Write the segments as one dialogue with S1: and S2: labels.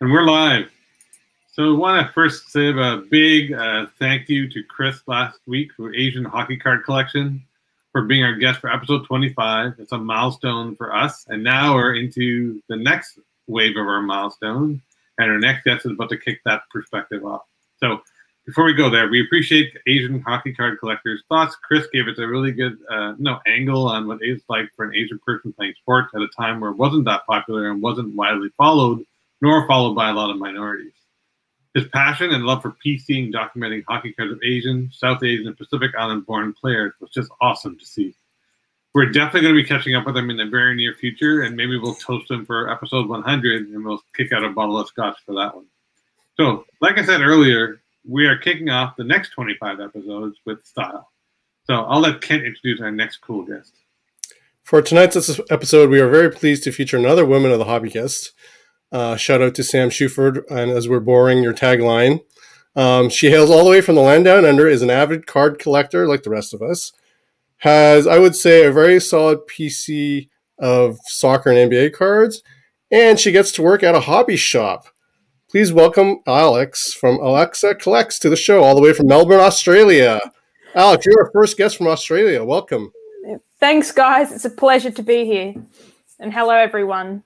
S1: And we're live. So I want to first say a big uh, thank you to Chris last week for Asian Hockey Card Collection for being our guest for episode 25. It's a milestone for us. And now we're into the next wave of our milestone. And our next guest is about to kick that perspective off. So before we go there, we appreciate Asian hockey card collectors' thoughts. Chris gave us a really good uh, no angle on what it's like for an Asian person playing sports at a time where it wasn't that popular and wasn't widely followed, nor followed by a lot of minorities. His passion and love for and documenting hockey cards of Asian, South Asian, and Pacific Island born players was just awesome to see. We're definitely going to be catching up with him in the very near future, and maybe we'll toast him for episode 100 and we'll kick out a bottle of scotch for that one. So, like I said earlier, we are kicking off the next 25 episodes with style. So I'll let Kent introduce our next cool guest.
S2: For tonight's episode, we are very pleased to feature another woman of the hobby guest. Uh, shout out to Sam Shuford, and as we're boring your tagline. Um, she hails all the way from the land down under, is an avid card collector like the rest of us. Has, I would say, a very solid PC of soccer and NBA cards, and she gets to work at a hobby shop. Please welcome Alex from Alexa Collects to the show, all the way from Melbourne, Australia. Alex, you're our first guest from Australia. Welcome.
S3: Thanks, guys. It's a pleasure to be here. And hello, everyone.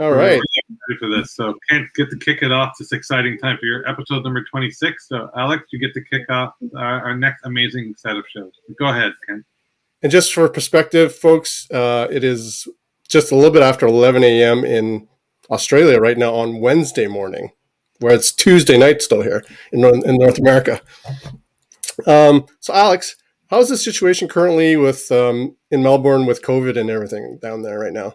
S2: All right.
S1: For this. So, can't get to kick it off this exciting time for your episode number 26. So, Alex, you get to kick off our, our next amazing set of shows. Go ahead, Ken.
S2: And just for perspective, folks, uh, it is just a little bit after 11 a.m. in Australia right now on Wednesday morning, where it's Tuesday night still here in, in North America. Um, so, Alex, how's the situation currently with um, in Melbourne with COVID and everything down there right now?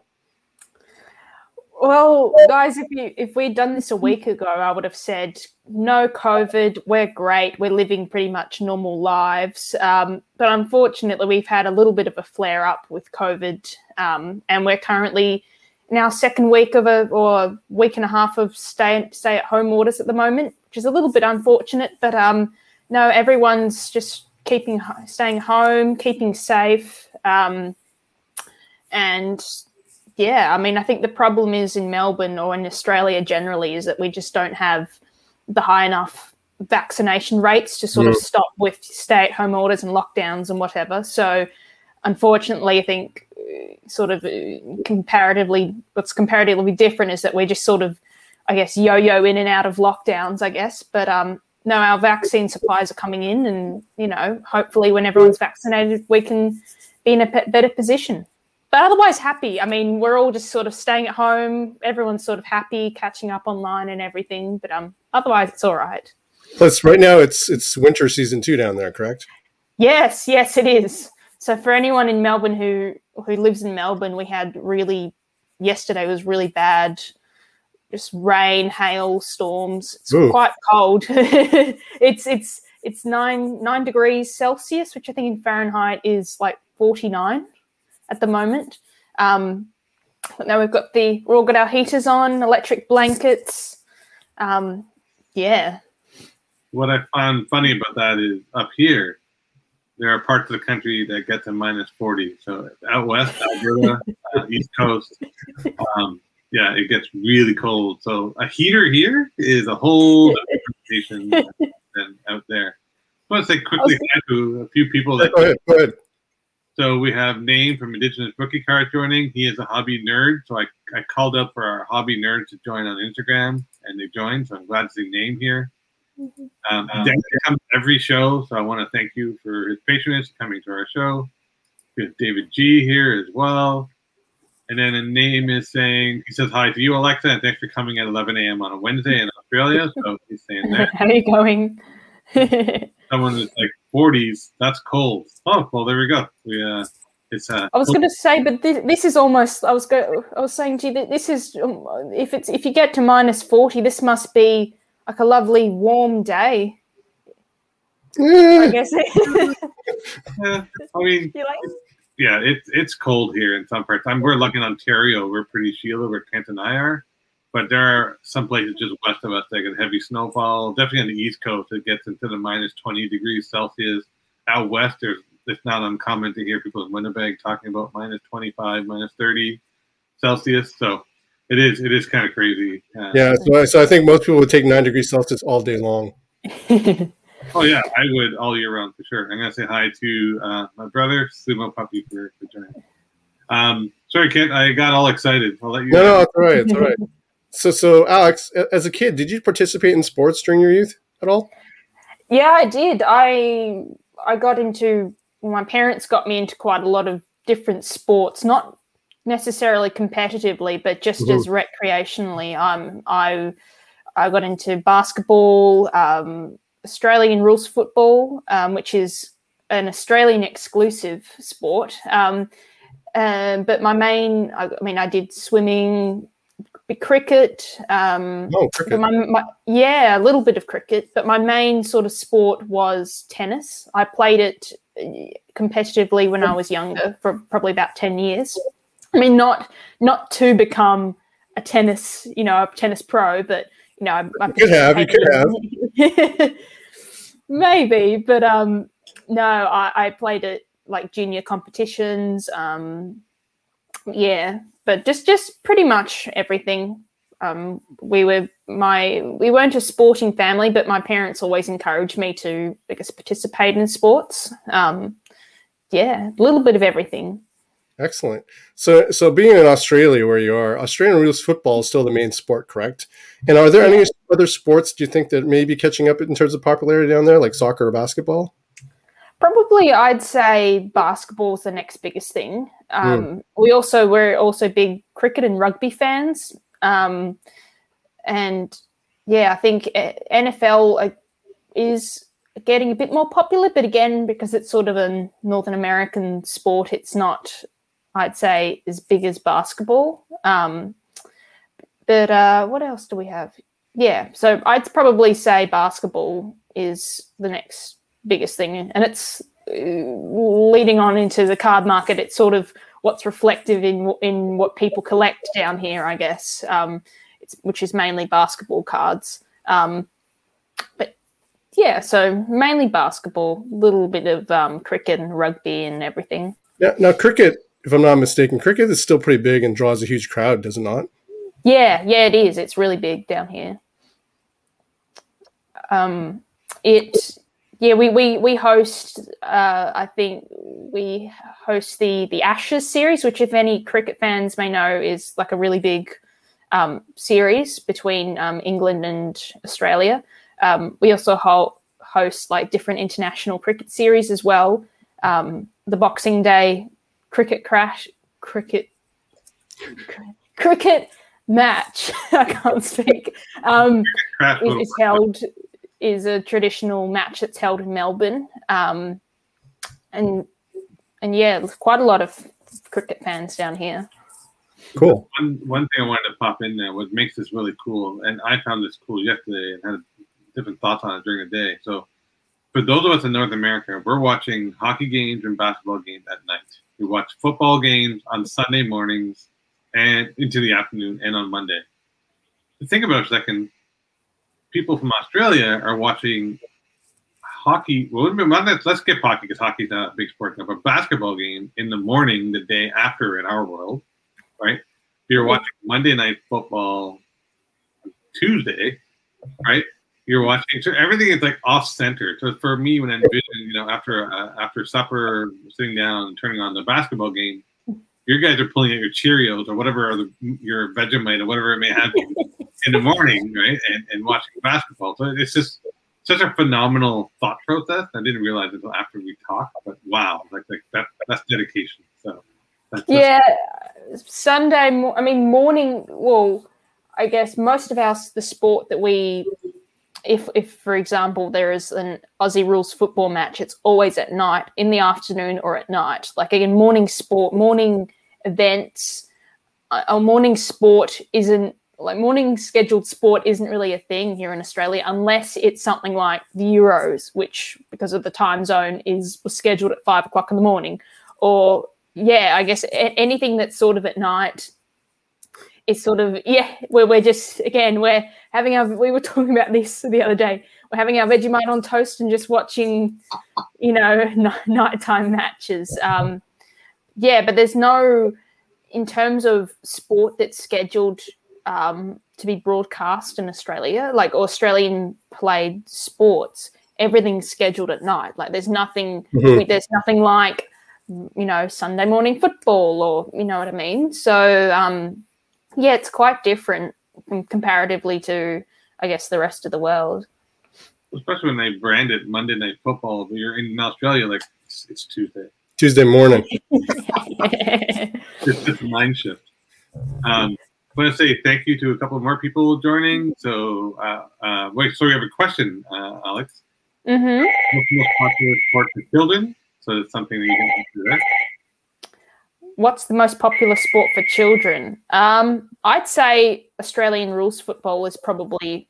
S3: Well, guys, if you if we'd done this a week ago, I would have said no COVID. We're great. We're living pretty much normal lives. Um, but unfortunately, we've had a little bit of a flare up with COVID, um, and we're currently in our second week of a or week and a half of stay stay at home orders at the moment, which is a little bit unfortunate. But um, no, everyone's just keeping staying home, keeping safe, um, and yeah, I mean, I think the problem is in Melbourne or in Australia generally is that we just don't have the high enough vaccination rates to sort mm. of stop with stay at home orders and lockdowns and whatever. So unfortunately, I think uh, sort of uh, comparatively, what's comparatively different is that we're just sort of, I guess, yo-yo in and out of lockdowns, I guess. But um, no, our vaccine supplies are coming in, and you know, hopefully, when everyone's vaccinated, we can be in a p- better position. But otherwise, happy. I mean, we're all just sort of staying at home. Everyone's sort of happy, catching up online and everything. But um, otherwise, it's all right.
S2: Plus, right now it's it's winter season two down there, correct?
S3: Yes, yes, it is. So for anyone in Melbourne who who lives in Melbourne, we had really yesterday was really bad. Just rain, hail, storms. It's Ooh. quite cold. it's it's it's nine nine degrees Celsius, which I think in Fahrenheit is like forty nine at the moment. Um, now we've got the we've all got our heaters on, electric blankets. Um, yeah.
S1: What I found funny about that is up here, there are parts of the country that get to minus 40. So out west, Alberta, uh, East Coast, um, yeah, it gets really cold. So a heater here is a whole different situation than out there. I want to say quickly thank to a few people that.
S2: Go ahead. Go ahead.
S1: So we have Name from Indigenous Rookie Card joining. He is a hobby nerd. So I, I called up for our hobby nerds to join on Instagram, and they joined. So I'm glad to see Name here. Mm-hmm. Um, um, Dan comes every show, so I want to thank you for his patronage coming to our show. We have David G here as well. And then a name is saying, he says hi to you, Alexa, and thanks for coming at 11 a.m. on a Wednesday in Australia. So he's saying that.
S3: How are you going?
S1: Someone that's like 40s, that's cold. Oh, well, there we go. We, uh, it's, uh,
S3: I was going to say, but this, this is almost. I was go. I was saying to you that this is um, if it's if you get to minus forty, this must be like a lovely warm day. I guess.
S1: yeah, I mean, like? yeah, it's it's cold here in some parts. I'm, we're lucky in Ontario. We're pretty shielded where Kent and I are, but there are some places just west of us that get heavy snowfall. Definitely on the East Coast, it gets into the minus 20 degrees Celsius. Out west, there's it's not uncommon to hear people in Winnipeg talking about minus 25, minus 30 Celsius. So it is it is kind of crazy.
S2: Uh, yeah, so, so I think most people would take nine degrees Celsius all day long.
S1: oh yeah, I would all year round for sure. I'm gonna say hi to uh, my brother, Sumo Puppy, for, for joining. Um, sorry, Kent, I got all excited. I'll let you.
S2: No, no, it's all right. It's all right. So, so Alex, as a kid, did you participate in sports during your youth at all?
S3: Yeah, I did. I I got into. my parents got me into quite a lot of different sports, not necessarily competitively, but just mm-hmm. as recreationally. Um, I I got into basketball, um, Australian rules football, um, which is an Australian exclusive sport. Um, uh, but my main, I, I, mean, I did swimming, cricket. Um,
S2: oh, cricket.
S3: My, my, yeah, a little bit of cricket, but my main sort of sport was tennis. I played it uh, competitively when I was younger for probably about 10 years. I mean, not not to become a tennis, you know, a tennis pro, but you know, I,
S2: I you could have, you could
S3: have, maybe, but um, no, I, I played it like junior competitions, um, yeah, but just just pretty much everything. Um, we were my we weren't a sporting family, but my parents always encouraged me to, I guess, participate in sports. Um, yeah, a little bit of everything.
S2: Excellent. So, so being in Australia where you are, Australian rules football is still the main sport, correct? And are there yeah. any other sports do you think that may be catching up in terms of popularity down there, like soccer or basketball?
S3: Probably, I'd say basketball is the next biggest thing. Um, mm. We also we're also big cricket and rugby fans, um, and yeah, I think uh, NFL uh, is getting a bit more popular. But again, because it's sort of a Northern American sport, it's not I'd say as big as basketball. Um, but uh, what else do we have? Yeah, so I'd probably say basketball is the next biggest thing, and it's uh, leading on into the card market. It's sort of what's reflective in in what people collect down here, I guess. Um, it's which is mainly basketball cards. Um, but yeah, so mainly basketball, a little bit of um, cricket and rugby and everything.
S2: Yeah, now cricket if I'm not mistaken, cricket is still pretty big and draws a huge crowd, does it not?
S3: Yeah, yeah, it is. It's really big down here. Um, it, yeah, we we we host. Uh, I think we host the the Ashes series, which, if any cricket fans may know, is like a really big um, series between um, England and Australia. Um, we also ho- host like different international cricket series as well. Um, the Boxing Day cricket crash, cricket, cricket match. I can't speak. Um, is, is, held is a traditional match that's held in Melbourne, um, and and yeah, quite a lot of cricket fans down here.
S2: Cool.
S1: One one thing I wanted to pop in there, what makes this really cool, and I found this cool yesterday and had different thoughts on it during the day. So, for those of us in North America, we're watching hockey games and basketball games at night. We watch football games on Sunday mornings and into the afternoon and on Monday. Think about it a second. People from Australia are watching hockey. Well, let's skip hockey because hockey's not a big sport now. But basketball game in the morning, the day after in our world, right? You're watching Monday night football Tuesday, right? you're watching so everything is like off center so for me when i envision you know after uh, after supper sitting down turning on the basketball game you guys are pulling out your cheerios or whatever or the, your vegemite or whatever it may have in the morning right? And, and watching basketball. So it's just such a phenomenal thought process. I didn't realize until after we talked but wow like, like that that's dedication. So
S3: that's, yeah sunday i mean morning well i guess most of our the sport that we if if for example there is an Aussie rules football match, it's always at night, in the afternoon or at night. Like again, morning sport, morning events, uh, a morning sport isn't like morning scheduled sport isn't really a thing here in Australia unless it's something like the Euros, which because of the time zone is scheduled at five o'clock in the morning, or yeah, I guess anything that's sort of at night is sort of yeah where we're just again we're having our we were talking about this the other day we're having our vegemite on toast and just watching you know n- nighttime matches um yeah but there's no in terms of sport that's scheduled um, to be broadcast in Australia, like Australian played sports, everything's scheduled at night. Like there's nothing,
S2: Mhm.
S3: there's nothing like you know Sunday morning football or you know what I mean. So um, yeah, it's quite different comparatively to I guess the rest of the world.
S1: Especially when they brand it Monday Night Football, but you're in Australia, like it's, it's Tuesday.
S2: Tuesday morning.
S1: It's just a mind shift. Um, I want to say thank you to a couple more people joining. So, uh, uh, wait, so we have a question, uh, Alex.
S3: hmm
S1: What's the most popular sport for children? So it's something that you can do there.
S3: What's the most popular sport for children? Um, I'd say Australian rules football is probably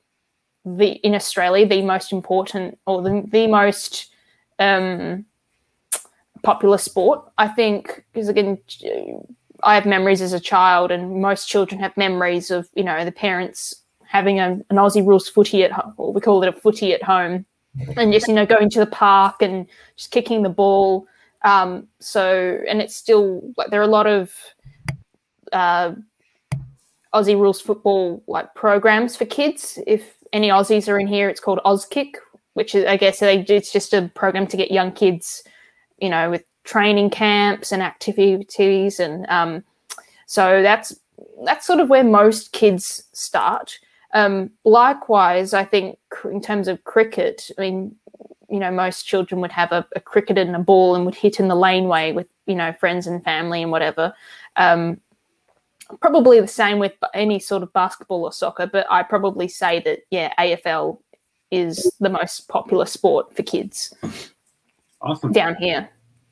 S3: the in Australia the most important or the, the most um, popular sport. I think because again, I have memories as a child, and most children have memories of you know the parents having a, an Aussie rules footy at home, or we call it a footy at home, and just you know going to the park and just kicking the ball. Um, so, and it's still like there are a lot of uh, Aussie rules football like programs for kids. If any Aussies are in here, it's called Auskick, which is I guess they, it's just a program to get young kids, you know, with training camps and activities, and um, so that's that's sort of where most kids start. Um, likewise, I think in terms of cricket, I mean, you know, most children would have a, a cricket and a ball and would hit in the laneway with, you know, friends and family and whatever. Um, probably the same with any sort of basketball or soccer, but I probably say that, yeah, AFL is the most popular sport for kids
S1: Awesome.
S3: down here.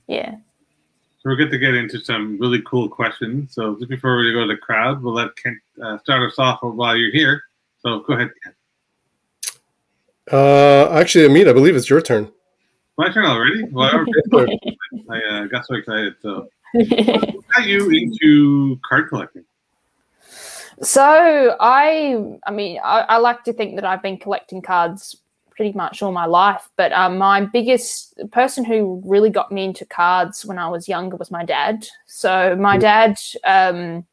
S3: Yeah.
S1: So we're good to get into some really cool questions. So just before we go to the crowd, we'll let Kent uh, start us off while you're here. So go ahead, Kent.
S2: Uh, actually, Amit, I believe it's your turn.
S1: My turn already? Well, I, I uh, got so excited. So what got you into card collecting?
S3: So I, I mean, I, I like to think that I've been collecting cards pretty much all my life. But um, my biggest person who really got me into cards when I was younger was my dad. So my dad, um,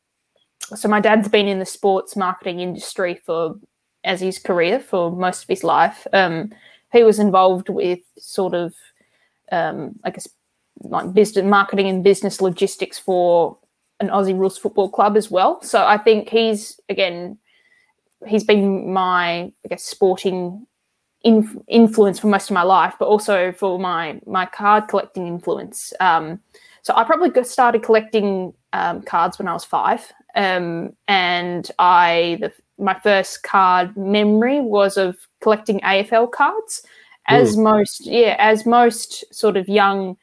S3: so my dad's been in the sports marketing industry for as his career for most of his life. Um, he was involved with sort of, um, I guess, like business marketing and business logistics for an Aussie rules football club as well. So I think he's again, he's been my I guess sporting in, influence for most of my life, but also for my my card collecting influence. Um, so I probably started collecting um, cards when I was five, um, and I the, my first card memory was of collecting AFL cards. As most, yeah, as most sort of young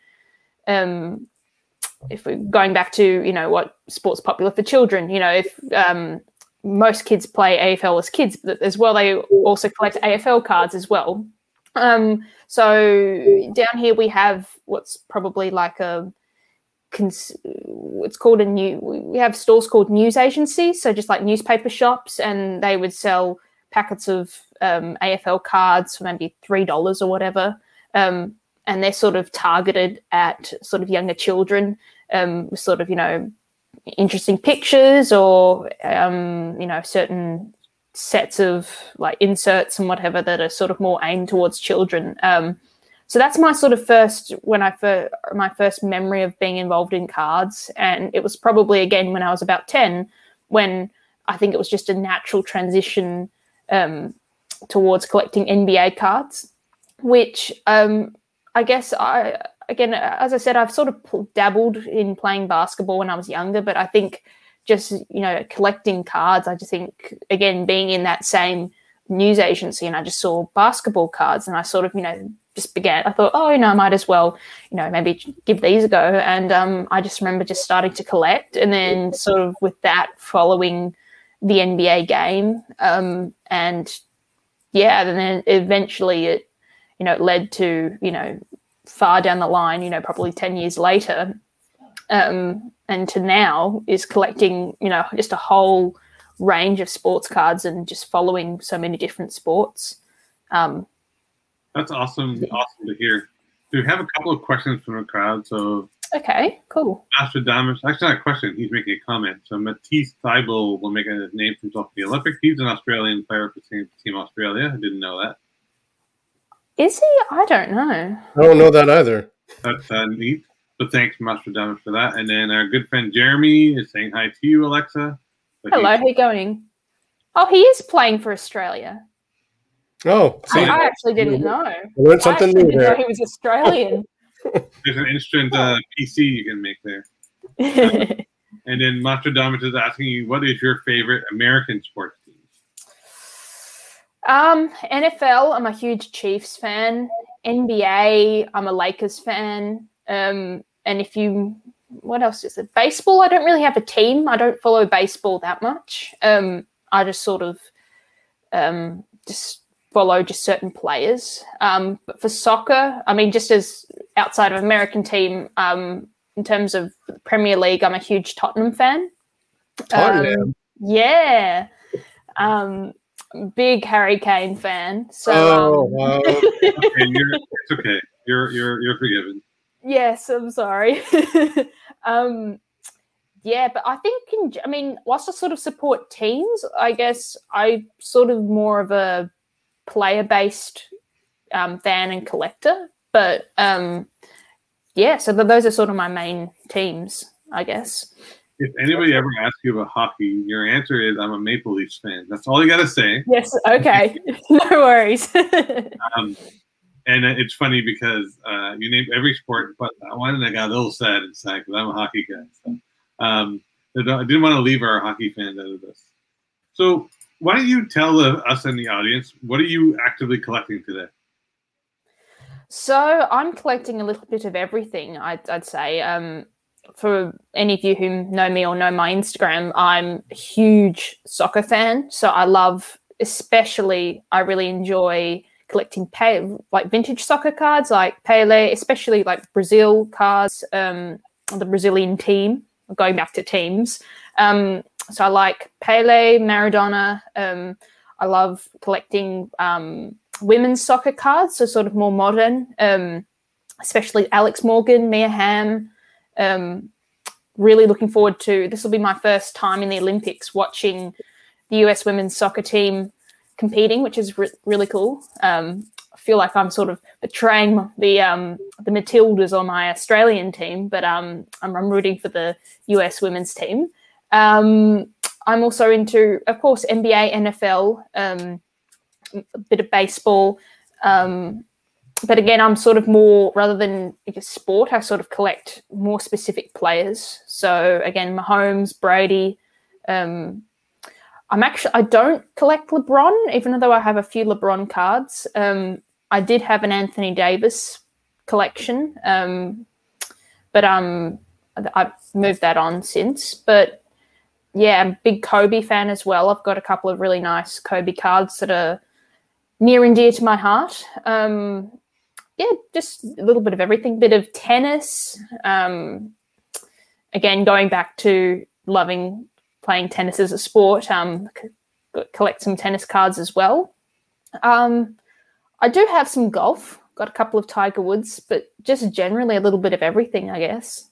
S3: um, if we're going back to you know what sports popular for children you know if um, most kids play afl as kids as well they also collect afl cards as well um, so down here we have what's probably like a cons- it's called a new we have stores called news agencies so just like newspaper shops and they would sell packets of um, afl cards for maybe three dollars or whatever um, and they're sort of targeted at sort of younger children um, sort of you know interesting pictures or um, you know certain sets of like inserts and whatever that are sort of more aimed towards children. So that's my sort of first when I first my first memory of being involved in cards, and it was probably again when I was about ten, when I think it was just a natural transition um, towards collecting NBA cards, which um, I guess I again, as I said, I've sort of dabbled in playing basketball when I was younger, but I think just you know collecting cards, I just think again being in that same news agency, and I just saw basketball cards, and I sort of you know just began. I thought, oh, you know, I might as well, you know, maybe give these a go, and um, I just remember just starting to collect, and then sort of with that following the NBA game, um, and yeah, and then eventually it, you know, it led to you know far down the line, you know, probably 10 years later, um, and to now is collecting, you know, just a whole range of sports cards and just following so many different sports. Um,
S1: That's awesome. Awesome to hear. We have a couple of questions from the crowd. So
S3: Okay, cool.
S1: Nostradamus, actually not a question, he's making a comment. So Matisse Thybulle will make a name for himself in the Olympics. He's an Australian player for Team, Team Australia. I didn't know that.
S3: Is he? I don't know.
S2: I don't know that either.
S1: That's uh, neat. So thanks, Nostradamus, for that. And then our good friend Jeremy is saying hi to you, Alexa. But
S3: Hello,
S1: he-
S3: how you going? Oh, he is playing for Australia.
S2: Oh,
S3: I,
S2: see,
S3: I actually didn't know.
S2: I learned something
S3: actually
S2: new
S3: didn't know
S2: there.
S3: he was Australian.
S1: There's an instant uh, PC you can make there. And then Nostradamus is asking you, what is your favorite American sports team?
S3: um, NFL, I'm a huge Chiefs fan. NBA, I'm a Lakers fan. Um, and if you, what else is it? Baseball, I don't really have a team. I don't follow baseball that much. Um, I just sort of um, just follow just certain players. Um, but for soccer, I mean, just as outside of American team, um, in terms of the Premier League, I'm a huge Tottenham fan.
S2: Tottenham.
S3: Um, yeah. Um, big Harry Kane fan. So
S2: oh,
S3: um,
S2: wow.
S1: Okay, you're, it's okay. You're you're you're forgiven.
S3: Yes, I'm sorry. um, yeah, but I think in, I mean, whilst I sort of support teams, I guess I sort of more of a player-based um, fan and collector. But um, yeah, so th- those are sort of my main teams, I guess.
S1: If anybody ever asks you about hockey, your answer is I'm a Maple Leafs fan. That's all you got to say.
S3: Yes. Okay. no worries.
S1: Um, and it's funny because uh, you named every sport but one, and I got a little sad inside because I'm a hockey guy. So um, I didn't want to leave our hockey fans out of this. So why don't you tell us in the audience what are you actively collecting today?
S3: So I'm collecting a little bit of everything. I'd, I'd say. Um, for any of you who know me or know my Instagram, I'm a huge soccer fan. So I love, especially, I really enjoy collecting pay, like vintage soccer cards, like Pele, especially like Brazil cards, um, the Brazilian team. Going back to teams, um, so I like Pele, Maradona. Um, I love collecting um, women's soccer cards, so sort of more modern, um, especially Alex Morgan, Mia Hamm. Um, really looking forward to this will be my first time in the Olympics watching the US women's soccer team competing, which is re- really cool. Um, I feel like I'm sort of betraying the um, the Matildas on my Australian team, but um, I'm, I'm rooting for the US women's team. Um, I'm also into, of course, NBA, NFL, um, a bit of baseball. Um, but again, I'm sort of more rather than sport. I sort of collect more specific players. So again, Mahomes, Brady. Um, I'm actually I don't collect LeBron, even though I have a few LeBron cards. Um, I did have an Anthony Davis collection, um, but um, I've moved that on since. But yeah, I'm a big Kobe fan as well. I've got a couple of really nice Kobe cards that are near and dear to my heart. Um, yeah, just a little bit of everything. Bit of tennis. Um, again, going back to loving playing tennis as a sport. Um, c- collect some tennis cards as well. Um, I do have some golf. Got a couple of Tiger Woods, but just generally a little bit of everything, I guess.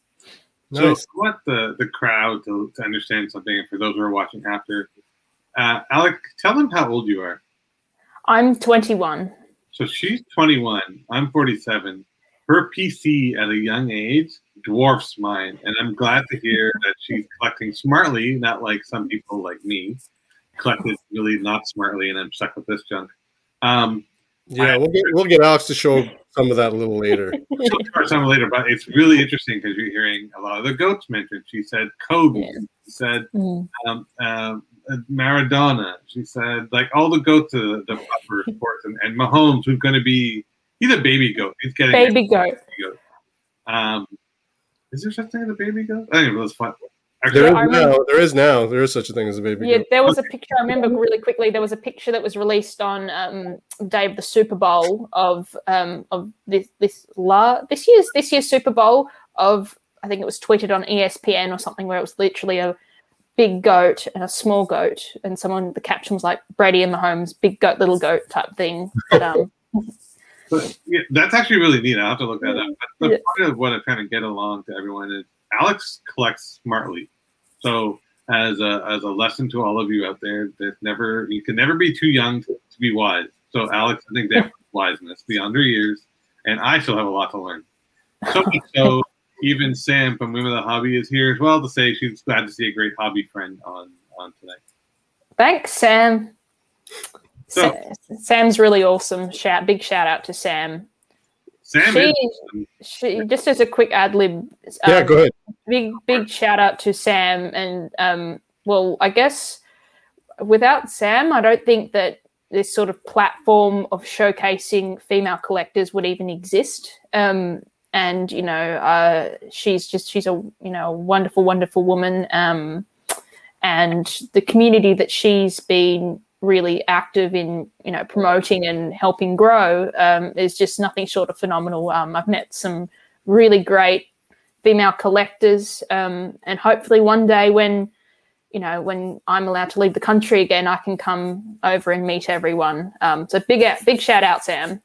S2: Nice.
S1: So I want the, the crowd to, to understand something, for those who are watching after, uh, Alec, tell them how old you are.
S3: I'm 21.
S1: So she's 21. I'm 47. Her PC at a young age dwarfs mine, and I'm glad to hear that she's collecting smartly, not like some people like me collected really not smartly, and I'm stuck with this junk. Um,
S2: Yeah, we'll get we'll get Alex to show some of that a little later.
S1: we'll talk about some later, but it's really interesting because you're hearing a lot of the goats mentioned. She said Kobe.
S3: Yeah.
S1: She said
S3: Mm.
S1: um, um, Maradona. She said like all the goats of the proper sports, and, and Mahomes, who's going to be he's a baby goat. He's getting
S3: Baby goat.
S1: goat. Um, is there such thing as a baby goat? Anyway, let's find. Actually,
S2: There is
S3: I remember-
S2: now. There is now. There is such a thing as a baby.
S3: Yeah,
S2: goat.
S3: there was a picture. I remember really quickly. There was a picture that was released on um, day of the Super Bowl of um, of this this la this year's this year's Super Bowl of I think it was tweeted on ESPN or something where it was literally a big goat and a small goat, and someone the caption was like Brady and Mahomes, big goat, little goat type thing. But um,
S1: But yeah, that's actually really neat. I'll have to look that up. But
S3: Yeah.
S1: part of what I'm trying to get along to everyone is Alex collects smartly. So as a as a lesson to all of you out there, that never you can never be too young to, to be wise. So Alex, I think that wiseness beyond her years, and I still have a lot to learn. So so, even Sam from Women of the Hobby is here as well to say she's glad to see a great hobby friend on on tonight.
S3: Thanks, Sam.
S1: So-
S3: Sa- Sam's really awesome. Shout big shout out to Sam.
S1: Sam
S3: She,
S1: is
S3: she just as a quick ad lib.
S2: Yeah,
S3: um,
S2: go ahead.
S3: big big shout out to Sam and um well I guess without Sam I don't think that this sort of platform of showcasing female collectors would even exist um and you know uh she's just she's a you know wonderful wonderful woman um and the community that she's been really active in you know promoting and helping grow um, is just nothing short of phenomenal um, i've met some really great female collectors um, and hopefully one day when you know when i'm allowed to leave the country again i can come over and meet everyone um, so big big shout out sam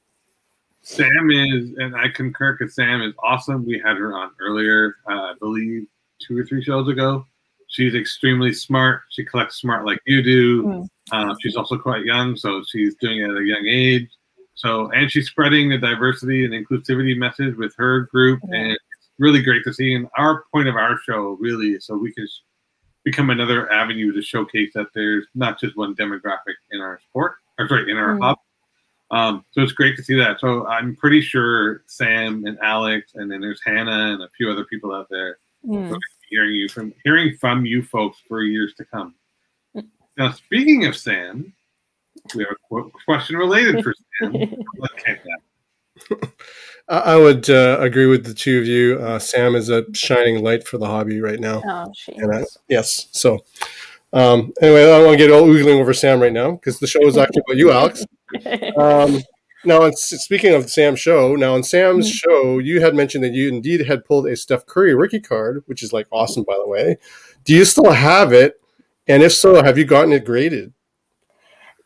S1: Sam is, and I concur because Sam is awesome. We had her on earlier, uh, I believe, two or three shows ago. She's extremely smart. She collects smart like you do.
S3: Mm.
S1: Uh, she's also quite young, so she's doing it at a young age. So, and she's spreading the diversity and inclusivity message with her group,
S3: Yeah.
S1: and it's really great to see. And our point of our show really is so we can sh- become another avenue to showcase that there's not just one demographic in our sport, or sorry, in our
S3: Mm.
S1: hub. Um, so it's great to see that. So I'm pretty sure Sam and Alex, and then there's Hannah and a few other people out there
S3: Mm.
S1: Hearing you from hearing from you folks for years to come. Now, speaking of Sam, we have a qu- question related for Sam. Let's take that.
S2: I, I would uh, agree with the two of you. Uh, Sam is a shining light for the hobby right now.
S3: oh she
S2: And I, yes. So, um, anyway, I don't want to get all oogling over Sam right now because the show is actually about you, Alex. Um, now, speaking of Sam's show, now on Sam's
S3: Mhm.
S2: show, you had mentioned that you indeed had pulled a Steph Curry rookie card, which is like awesome, by the way. Do you still have it? And if so, have you gotten it graded?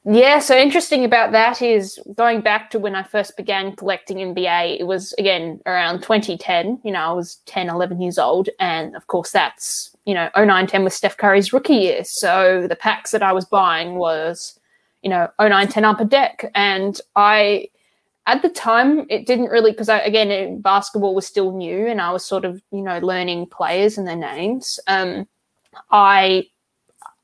S3: Yeah, so interesting about that is going back to when I first began collecting NBA, it was again around 2010. You know, I was 10, 11 years old. And of course, that's, you know, 09 10 was Steph Curry's rookie year. So the packs that I was buying was, you know, 09 10 upper deck. And I, at the time, it didn't really, because I, again, basketball was still new and I was sort of, you know, learning players and their names. Um, I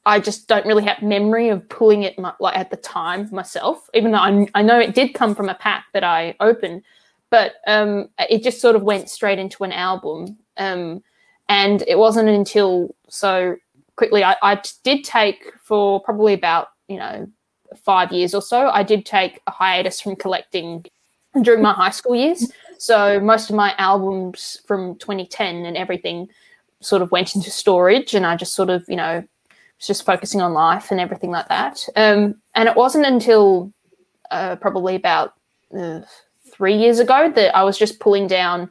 S3: I just don't really have memory of pulling it mu- like at the time myself, even though I, I know it did come from a pack that I opened, but um, it just sort of went straight into an album. Um, and it wasn't until so quickly I, I did take for probably about you know five years or so. I did take a hiatus from collecting during my high school years. So most of my albums from 2010 and everything sort of went into storage, and I just sort of you know was just focusing on life and everything like that. Um, and it wasn't until uh, probably about uh, three years ago that I was just pulling down,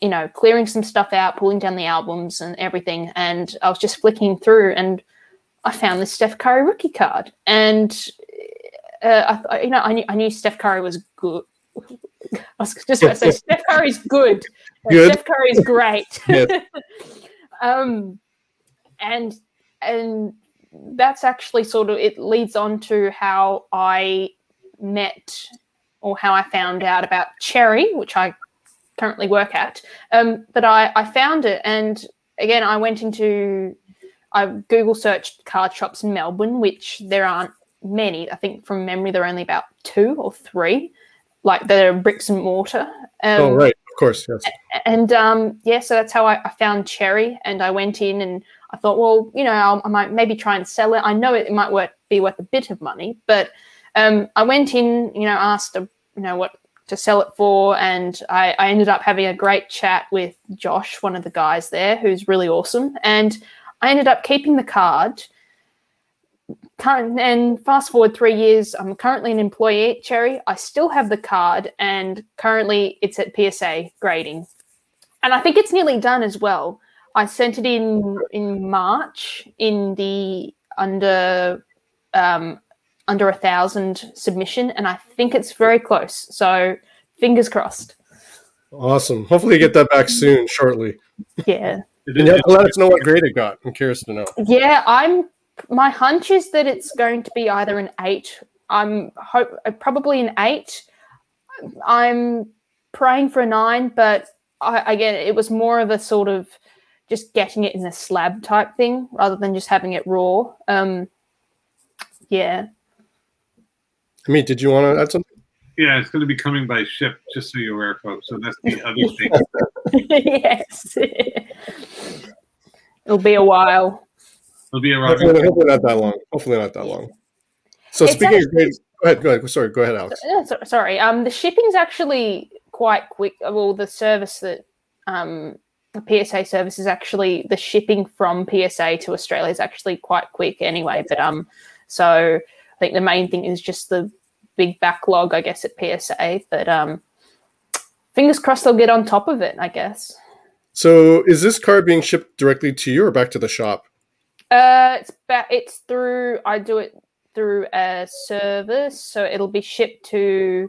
S3: you know, clearing some stuff out, pulling down the albums and everything. And I was just flicking through and I found this Steph Curry rookie card. And, uh, I, you know, I knew, I knew Steph Curry was good. I was just going to say Steph Curry's good.
S2: Good.
S3: Steph Curry's great. Um, and and that's actually sort of it leads on to how I met or how I found out about Cherry, which I currently work at. Um, but I, I found it, and again, I went into I Google searched card shops in Melbourne, which there aren't many. I think from memory, there are only about two or three, like they're bricks and mortar. Um,
S2: oh, right. Of course. Yes.
S3: and um, yeah, so that's how I, I found Cherry, and I went in and I thought, well, you know, I'll, I might maybe try and sell it. I know it, might worth, be worth a bit of money, but um, I went in, you know, asked, uh, you know, what to sell it for, and I, I ended up having a great chat with Josh, one of the guys there, who's really awesome, and I ended up keeping the card. Current, and fast forward three years, I'm currently an employee at Cherry. I still have the card, and currently it's at PSA grading, and I think it's nearly done as well. I sent it in in March in the under um, under a thousand submission, and I think it's very close. So fingers crossed.
S2: Awesome. Hopefully, you get that back soon, shortly.
S3: Yeah.
S2: And you have to let us know what grade it got. I'm curious to know.
S3: Yeah, I'm. My hunch is that it's going to be either an eight. I'm hope probably an eight. I'm praying for a nine, but I, again, it was more of a sort of just getting it in a slab type thing rather than just having it raw. Um, yeah.
S2: I mean, did you want to add something?
S1: Yeah, it's going to be coming by ship, just so you're aware, folks. So that's the other thing.
S3: yes. It'll be a while.
S1: It'll be a
S2: hopefully, hopefully not that long. Hopefully not that long. So
S3: It's
S2: speaking
S3: actually-
S2: of grades, go ahead. Go ahead. Sorry. Go ahead, Alex.
S3: Yeah, so- sorry. Um, the shipping's actually quite quick. Well, the service that um the PSA service is actually the shipping from PSA to Australia is actually quite quick anyway. But um, so I think the main thing is just the big backlog, I guess, at PSA. But um, fingers crossed they'll get on top of it. I guess.
S2: So is this card being shipped directly to you or back to the shop?
S3: Uh, it's ba- it's through. I do it through a service, so it'll be shipped to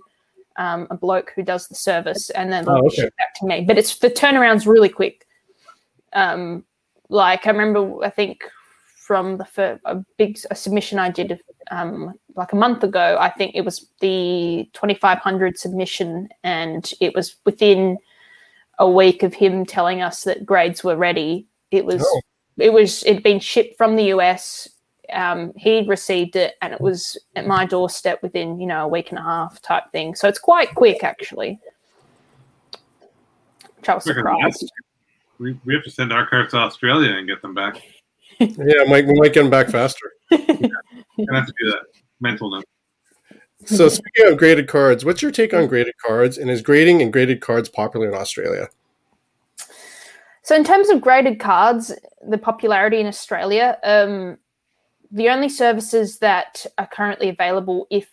S3: um, a bloke who does the service, and then
S2: Oh,
S3: it'll be
S2: okay.
S3: shipped back to me. But it's the turnaround's really quick. Um, like I remember, I think from the fir- a big a submission I did um, like a month ago. I think it was the twenty five hundred submission, and it was within a week of him telling us that grades were ready. It was
S2: Oh.
S3: It was it'd been shipped from the US. Um, he'd received it, and it was at my doorstep within you know a week and a half type thing. So it's quite quick actually. Which I was surprised.
S1: We, we have to send our cards to Australia and get them back.
S2: Yeah, Mike, we might get them back faster.
S1: We're gonna have to do that. Mental note.
S2: So speaking of graded cards, what's your take on graded cards, and is grading and graded cards popular in Australia?
S3: So in terms of graded cards, the popularity in Australia, um, the only services that are currently available if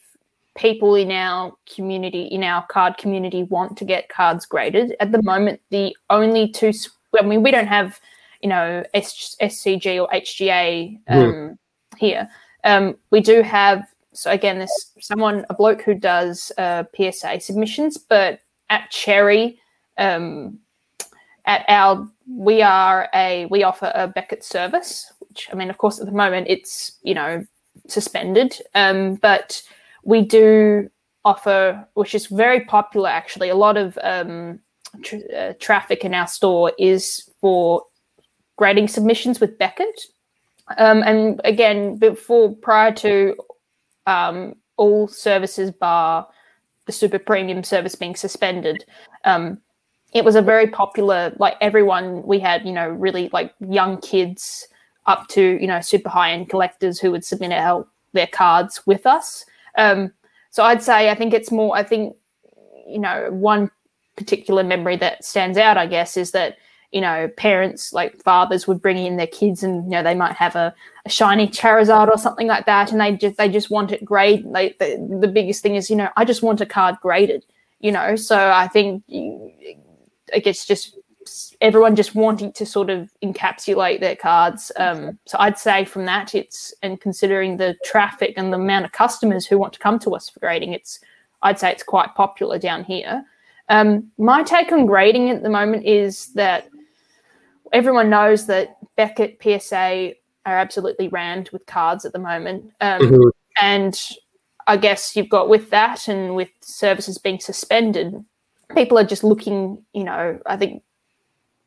S3: people in our community, in our card community, want to get cards graded. At the moment, the only two, I mean, we don't have, you know, S- SGC or HGA um, here. Um, we do have, so again, there's someone, a bloke who does uh, PSA submissions, but at Cherry, um, at our we are a we offer a Beckett service, which I mean, of course, at the moment it's you know suspended, um, but we do offer, which is very popular actually. A lot of um, tr- uh, traffic in our store is for grading submissions with Beckett, um, and again, before prior to um, all services bar the super premium service being suspended. Um, it was a very popular like everyone we had you know really like young kids up to you know super high end collectors who would submit their cards with us. Um, so i'd say i think it's more i think you know one particular memory that stands out i guess is that you know parents like fathers would bring in their kids and you know they might have a, a shiny charizard or something like that and they just they just want it graded like the, the biggest thing is you know i just want a card graded you know? So i think you, I guess just everyone just wanting to sort of encapsulate their cards. Um, so I'd say from that, it's and considering the traffic and the amount of customers who want to come to us for grading, it's I'd say it's quite popular down here. Um, my take on grading at the moment is that everyone knows that Beckett PSA are absolutely rammed with cards at the moment. Um,
S2: Mhm.
S3: and I guess you've got with that and with services being suspended, people are just looking, you know, I think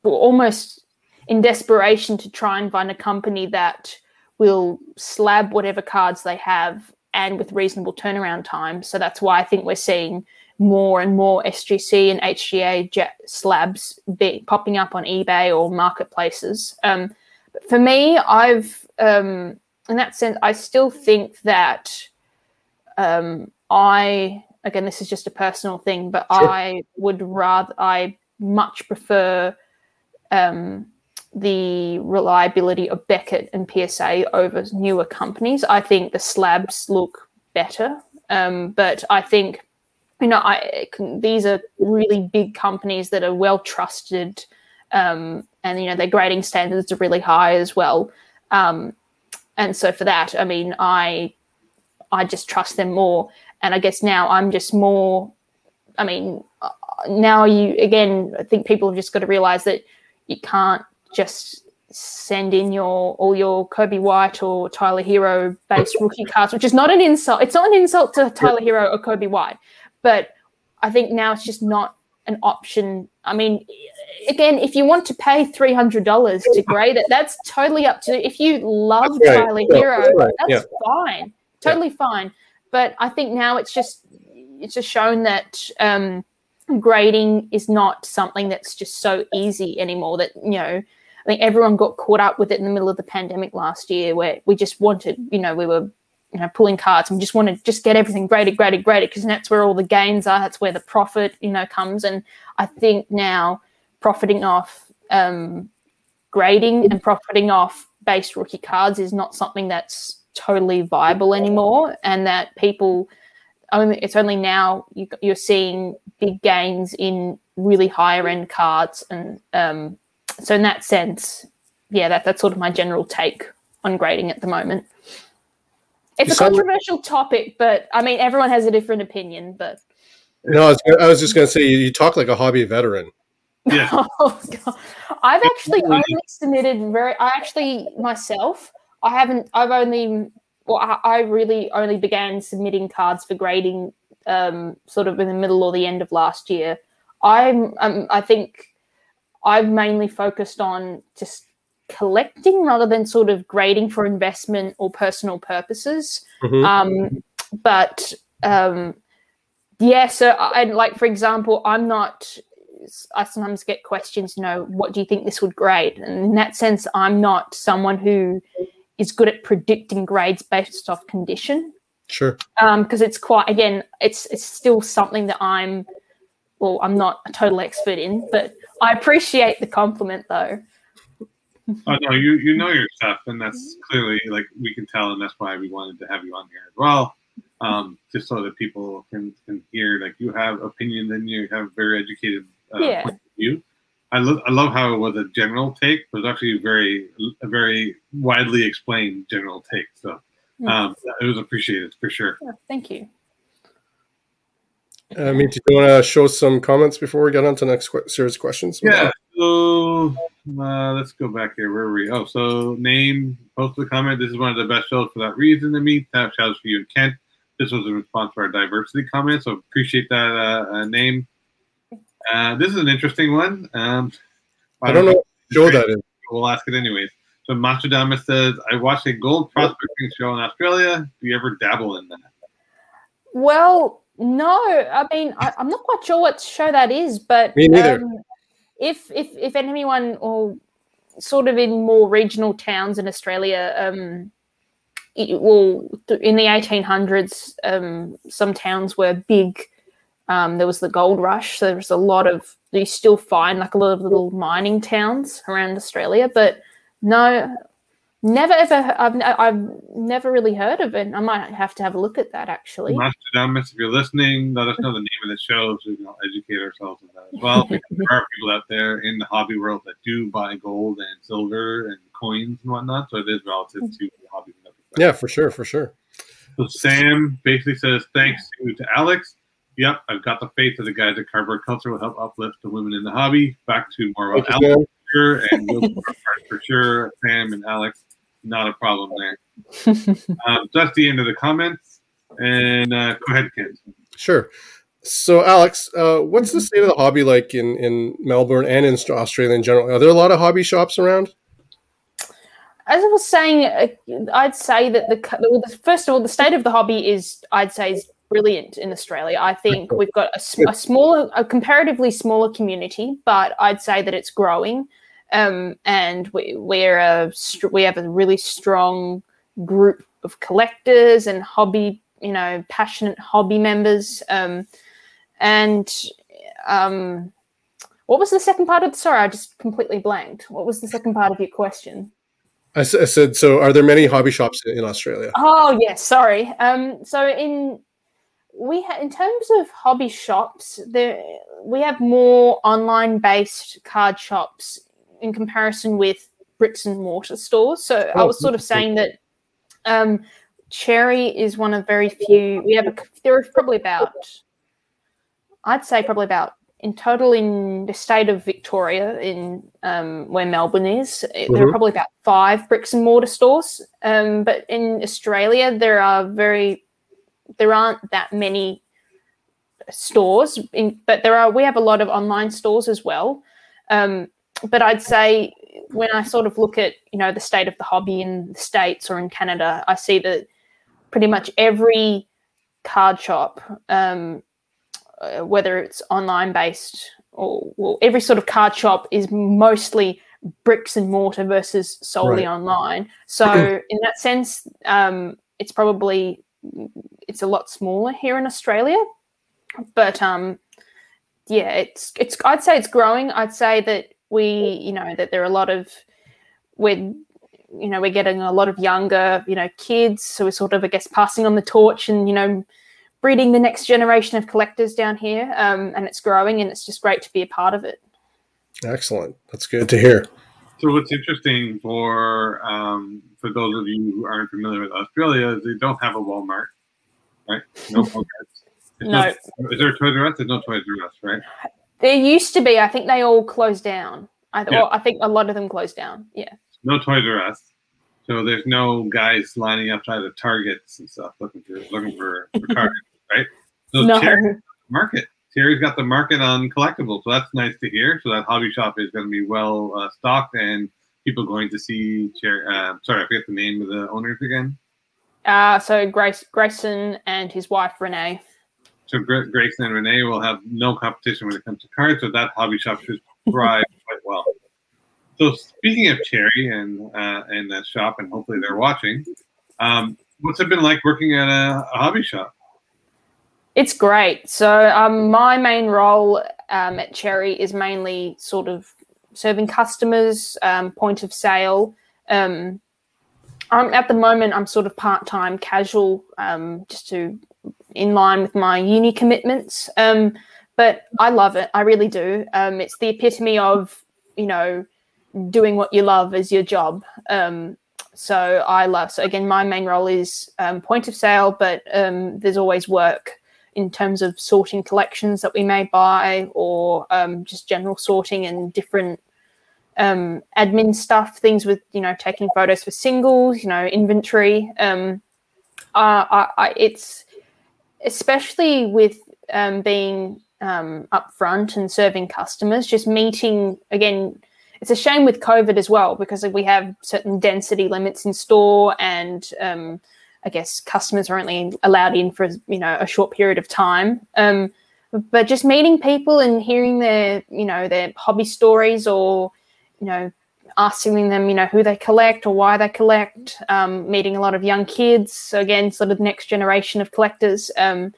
S3: almost in desperation to try and find a company that will slab whatever cards they have and with reasonable turnaround time. So that's why I think we're seeing more and more SGC and HGA slabs be, popping up on eBay or marketplaces. Um, but for me, I've um, in that sense, I still think that um, I again, this is just a personal thing, but
S2: Sure.
S3: I would rather I much prefer um, the reliability of Beckett and PSA over newer companies. I think the slabs look better, um, but I think you know I can, these are really big companies that are well trusted, um, and you know their grading standards are really high as well. Um, and so for that, I mean, I I just trust them more. And I guess now I'm just more. I mean, uh, now you again, I think people have just got to realize that you can't just send in your all your Coby White or Tyler Herro based rookie cards, which is not an insult. It's not an insult to Tyler Herro or Coby White, but I think now it's just not an option. I mean, again, if you want to pay three hundred dollars to grade it, that's totally up to. If you love
S2: right.
S3: Tyler
S2: Yeah,
S3: Hero,
S2: that's right.
S3: that's fine, totally fine. But I think now it's just it's just shown that um, grading is not something that's just so easy anymore. That you know, I think everyone got caught up with it in the middle of the pandemic last year, where we just wanted, you know, we were you know pulling cards and we just wanted to just get everything graded, graded, graded because that's where all the gains are. That's where the profit, you know, comes. And I think now profiting off um, grading and profiting off base rookie cards is not something that's totally viable anymore, and that people only it's only now you, you're seeing big gains in really higher end cards, and um, so in that sense, yeah, that that's sort of my general take on grading at the moment. It's
S2: You
S3: a
S2: sound like-
S3: controversial topic, but I mean, everyone has a different opinion. But
S2: No, I was, I was just going to say you, you talk like a hobby veteran.
S1: Yeah.
S3: Oh, God. I've actually only submitted very. I actually myself. I haven't. I've only. Well, I, I really only began submitting cards for grading, um, sort of in the middle or the end of last year. I'm. Um, I think I've mainly focused on just collecting rather than sort of grading for investment or personal purposes.
S2: Mhm.
S3: Um, but um, yeah, so I and like for example, I'm not. I sometimes get questions, you know, what do you think this would grade? And in that sense, I'm not someone who is good at predicting grades based off condition
S2: Sure.
S3: because it's quite again, it's it's still something that I'm. Well, I'm not a total expert in, but I appreciate the compliment though.
S1: Oh no, you you know your stuff, and that's clearly like we can tell, and that's why we wanted to have you on here as well, um, just so that people can can hear like you have opinions and you have very educated uh,
S3: Yeah.
S1: point of view. I love I love how it was a general take, but it was actually very a very widely explained general take. So um, it was appreciated for sure.
S3: Yeah, thank you.
S2: I mean, do you want to show some comments before we get on to next que- series of questions?
S1: Yeah. So uh, let's go back here. Where were we? Oh, so name posted a comment. This is one of the best shows for that reason to me. Tap shouts for you and Kent. This was a response to our diversity comment, so appreciate that uh, uh, name. Uh, this is an interesting one. Um,
S2: I don't know what show that is.
S1: We'll ask it anyways. So Mastrodama says, "I watched a gold prospecting show in Australia. Do you ever dabble in that?"
S3: Well, no. I mean, I, I'm not quite sure what show that is, but
S2: Me neither.
S3: Um, if if if anyone or sort of in more regional towns in Australia, um, it, well, th- in the 1800s, um, some towns were big. Um, there was the gold rush, so there was a lot of. You still find like a lot of little mining towns around Australia, but no, never ever. I've I've never really heard of it. I might have to have a look at that actually.
S1: Nostradamus, if you're listening, let us know the name of the show so we can all educate ourselves on that as well. There are people out there in the hobby world that do buy gold and silver and coins and whatnot, so it is relative to the hobby.
S2: Yeah, for sure, for sure.
S1: So Sam basically says, thanks to, to Alex. Yep, I've got the faith that the guys at Cardboard Culture will help uplift the women in the hobby. Back to more about
S2: Thank you,
S1: Alex
S2: Sam.
S1: for sure, and Will for for sure. Sam and Alex, not a problem there. um, that's the end of the comments. And uh, go ahead, Kent.
S2: Sure. So, Alex, uh, what's the state of the hobby like in, in Melbourne and in Australia in general? Are there a lot of hobby shops around?
S3: as I was saying, uh, I'd say that the, well, the first of all, the state of the hobby is, I'd say, is brilliant in Australia. I think we've got a, s- a smaller, a comparatively smaller community, but I'd say that it's growing, um, and we, we're a we have a really strong group of collectors and hobby, you know, passionate hobby members, um, and um, what was the second part of the? Sorry, I just completely blanked. What was the second part of your question?
S2: I said, so are there many hobby shops in, in Australia?
S3: Oh yes, sorry. Um, so in we ha- in terms of hobby shops, there we have more online based card shops in comparison with bricks and mortar stores. So I
S2: Oh,
S3: was sort of saying that um, Cherry is one of very few. We have a, there are probably about I'd say probably about in total in the state of Victoria, in um, where Melbourne is, mm-hmm. there are probably about five bricks and mortar stores. Um, but in Australia, there are very there aren't that many stores. In, but there are we have a lot of online stores as well. Um, but I'd say when I sort of look at you know the state of the hobby in the states or in Canada, I see that pretty much every card shop um, uh, whether it's online based or well, every sort of card shop is mostly bricks and mortar versus solely right. online. So in that sense, um, it's probably it's a lot smaller here in Australia, but um, yeah, it's it's I'd say it's growing. I'd say that we you know that there are a lot of we're you know we're getting a lot of younger you know kids, so we're sort of I guess passing on the torch and you know breeding the next generation of collectors down here, um, and it's growing, and it's just great to be a part of it.
S2: Excellent. That's good to hear.
S1: So, what's interesting for um, for those of you who aren't familiar with Australia is they don't have a Walmart, right? No Walmart.
S3: no.
S1: is there a Toys R Us? There's no Toys R Us, right?
S3: There used to be. I think they all closed down. I, th- yeah. I think a lot of them closed down. Yeah.
S1: No Toys R Us. So there's no guys lining up outside of Targets and stuff looking for looking for, for cards right? So no. Market. Cherry's got the market on collectibles, so that's nice to hear. So that hobby shop is going to be well uh, stocked, and people going to see. Terry, uh, sorry, I forget the name of the owners again.
S3: Uh, so Grace, Grayson and his wife Renee.
S1: So Grayson and Renee will have no competition when it comes to cards, so that hobby shop should thrive quite well. So speaking of Cherry and uh, and that shop, and hopefully they're watching. Um, what's it been like working at a, a hobby shop?
S3: It's great. So um, my main role um, at Cherry is mainly sort of serving customers, um, point of sale. Um, I'm at the moment I'm sort of part time, casual, um, just to in line with my uni commitments. Um, but I love it. I really do. it's the epitome of you know doing what you love as your job. so I love. So again, my main role is point of sale, but there's always work in terms of sorting collections that we may buy or um, just general sorting and different um, admin stuff, things with, you know, taking photos for singles, you know, inventory. Um, I, I, it's especially with um, being um, upfront and serving customers, just meeting again. It's a shame with COVID as well because we have certain density limits in store and um, I guess customers are only allowed in for you know a short period of time. Um, but just meeting people and hearing their you know their hobby stories or you know asking them you know who they collect or why they collect. Um, meeting a lot of young kids, so again, sort of the next generation of collectors. Um,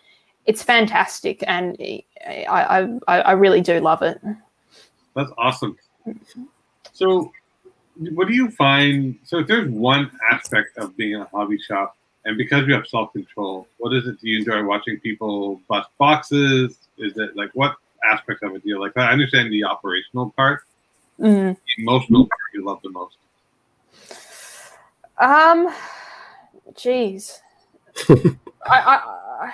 S3: it's fantastic, and I, I I really do love it.
S1: That's awesome. So what do you find so if there's one aspect of being a hobby shop and because you have self control, what is it? Do you enjoy watching people bust boxes? Is it like what aspect of it do you like? I understand the operational part. Mm-hmm. The emotional part you love the most.
S3: Um, jeez, I, I,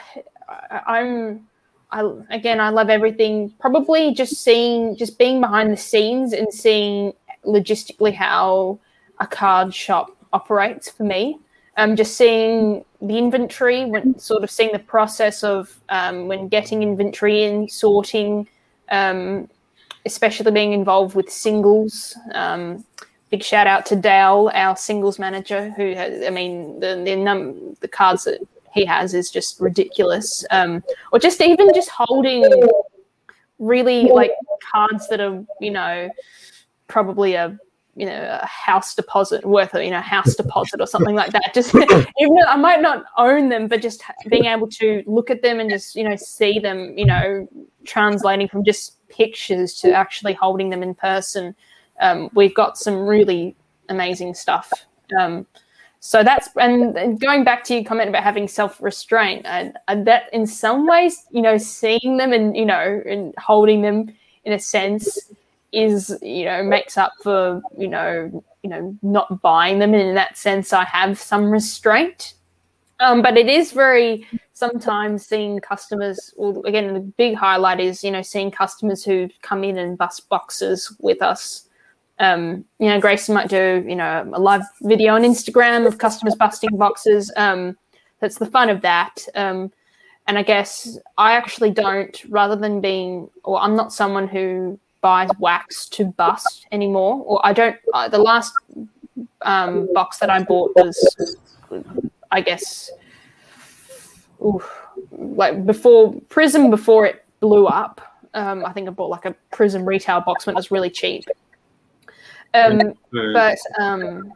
S3: I, I'm. I again, I love everything. Probably just seeing, just being behind the scenes and seeing logistically how a card shop operates for me um, just seeing the inventory, when sort of seeing the process of um, when getting inventory in, sorting, um, especially being involved with singles. Um, big shout out to Dale, our singles manager, who has, I mean, the the, num- the cards that he has is just ridiculous. Um, or just even just holding really like cards that are, you know, probably a you know a house deposit worth a you know house deposit or something like that. Just even though i might not own them but just being able to look at them and just you know see them you know translating from just pictures to actually holding them in person um, we've got some really amazing stuff. Um, so that's and going back to your comment about having self-restraint and, and that in some ways you know seeing them and you know and holding them in a sense is you know makes up for you know you know not buying them and in that sense i have some restraint um, but it is very sometimes seeing customers. Well, again, the big highlight is you know seeing customers who come in and bust boxes with us. Um, you know, Grayson might do you know a live video on Instagram of customers busting boxes. Um, that's the fun of that. Um, and I guess I actually don't, rather than being, or I'm not someone who buys wax to bust anymore. Or I don't. Uh, the last um, box that I bought was, I guess, oof, like before Prism before it blew up. Um, I think I bought like a Prism retail box when it was really cheap. Um, but um,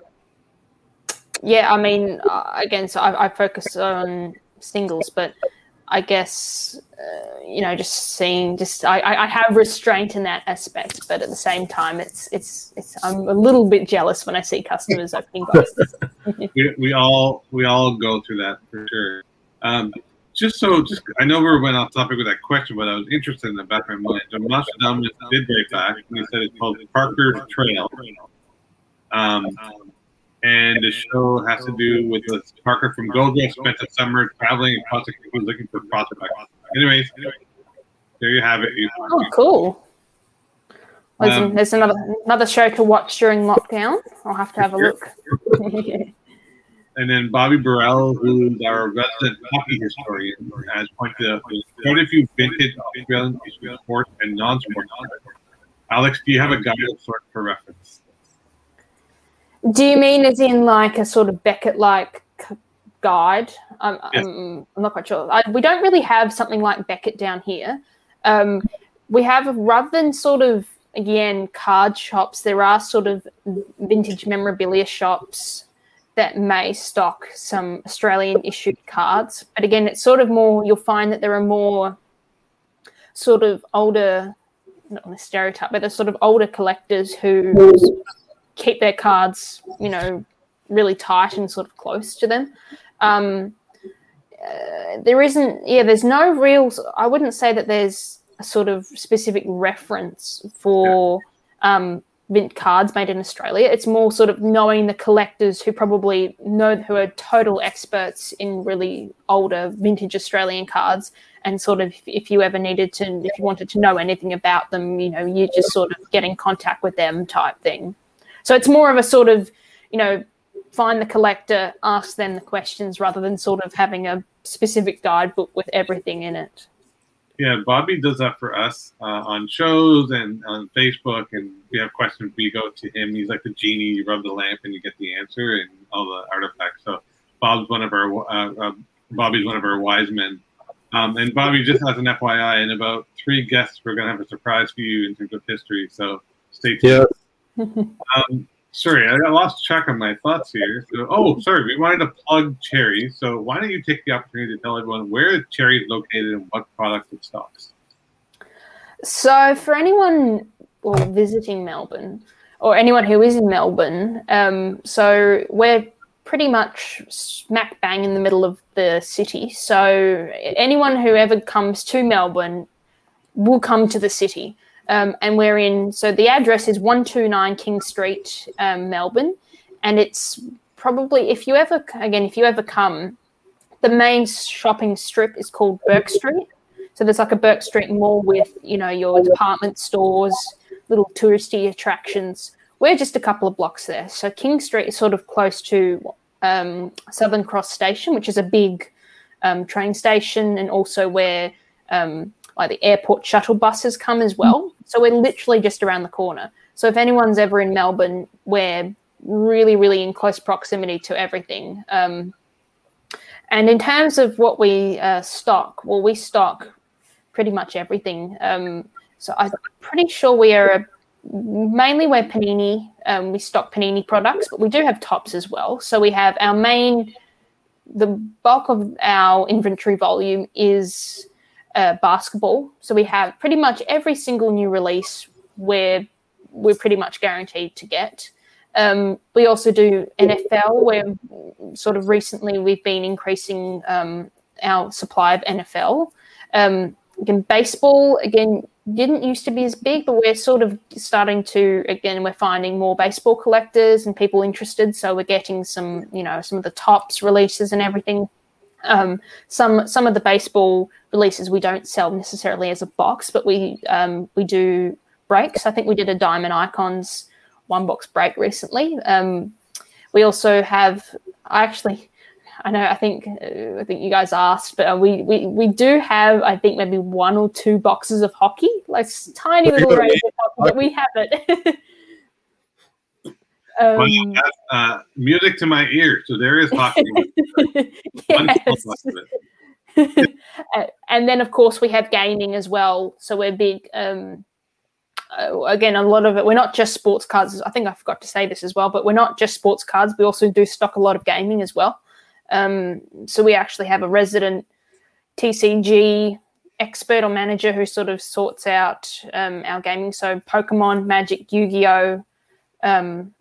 S3: yeah, I mean, uh, again, so I, I focus on singles, but I guess uh, you know, just seeing, just I, I have restraint in that aspect, but at the same time, it's it's it's I'm a little bit jealous when I see customers opening boxes.
S1: we, we all we all go through that for sure. Um, just so, just I know we went off topic with that question, but I was interested in the back of my mind. So Nostradamus did write back, and he said it's called Parker's Trail. Um, and the show has to do with the Parker from Gogo spent the summer traveling across the country looking for prospects. Anyways, there you have it.
S3: Oh, cool. Um, there's another another show to watch during lockdown. I'll have to have a look.
S1: and then Bobby Burrell, who's our resident hockey historian, has pointed out quite a few vintage Australian sports and non-sport. Alex, do you have a guide for reference?
S3: Do you mean as in like a sort of Beckett like guide? Um, yes. I'm, I'm, not quite sure. I, we don't really have something like Beckett down here. Um, we have rather than sort of again card shops, there are sort of vintage memorabilia shops that may stock some Australian issued cards. But again, it's sort of more. You'll find that there are more sort of older, not on a stereotype, but there's sort of older collectors who keep their cards, you know, really tight and sort of close to them. Um, uh, there isn't, yeah, there's no real, I wouldn't say that there's a sort of specific reference for yeah. um, mint cards made in Australia. It's more sort of knowing the collectors who probably know, who are total experts in really older vintage Australian cards. And sort of, if you ever needed to, if you wanted to know anything about them, you know, you just sort of get in contact with them type thing. So it's more of a sort of, you know, find the collector, ask them the questions rather than sort of having a specific guidebook with everything in it.
S1: Yeah, Bobby does that for us uh, on shows and on Facebook. And we have questions, we go to him. He's like the genie. You rub the lamp and you get the answer and all the artifacts. So Bob's one of our uh, uh, Bobby's one of our wise men. Um, and Bobby, just as an FYI, in about three guests, we're going to have a surprise for you in terms of history. So stay tuned. Yeah um, sorry, I lost track of my thoughts here. So, oh, sorry, we wanted to plug Cherry. So, why don't you take the opportunity to tell everyone where Cherry is located and what products it stocks?
S3: So, for anyone well, visiting Melbourne or anyone who is in Melbourne, um, so we're pretty much smack bang in the middle of the city. So, anyone who ever comes to Melbourne will come to the city. Um, and we're in, so the address is 129 King Street, um, Melbourne. And it's probably, if you ever, again, if you ever come, the main shopping strip is called Burke Street. So there's like a Burke Street mall with, you know, your department stores, little touristy attractions. We're just a couple of blocks there. So King Street is sort of close to um, Southern Cross Station, which is a big um, train station, and also where um, like the airport shuttle buses come as well. So we're literally just around the corner. So if anyone's ever in Melbourne, we're really, really in close proximity to everything. Um, and in terms of what we uh, stock, well, we stock pretty much everything. Um, so I'm pretty sure we are a, mainly we're Panini. Um, we stock Panini products, but we do have Topps as well. So we have our main, the bulk of our inventory volume is uh, basketball. So we have pretty much every single new release where we're pretty much guaranteed to get. Um, we also do NFL, where sort of recently we've been increasing um, our supply of NFL. Um, again, baseball again didn't used to be as big, but we're sort of starting to again we're finding more baseball collectors and people interested. So we're getting some you know some of the Topps releases and everything. Um, some some of the baseball releases we don't sell necessarily as a box, but we um, we do breaks. I think we did a Diamond Icons one box break recently. Um, we also have I actually I know I think uh, I think you guys asked, but uh, we, we we do have I think maybe one or two boxes of hockey, like tiny little range of hockey, but we have it.
S1: um, well, uh, music to my ear. So there is hockey.
S3: yes. and then of course we have gaming as well. So we're big. Um, uh, again, a lot of it. We're not just sports cards. I think I forgot to say this as well, but we're not just sports cards. We also do stock a lot of gaming as well. Um, so we actually have a resident TCG expert or manager who sort of sorts out um, our gaming. So Pokemon, Magic, Yu Gi Oh um,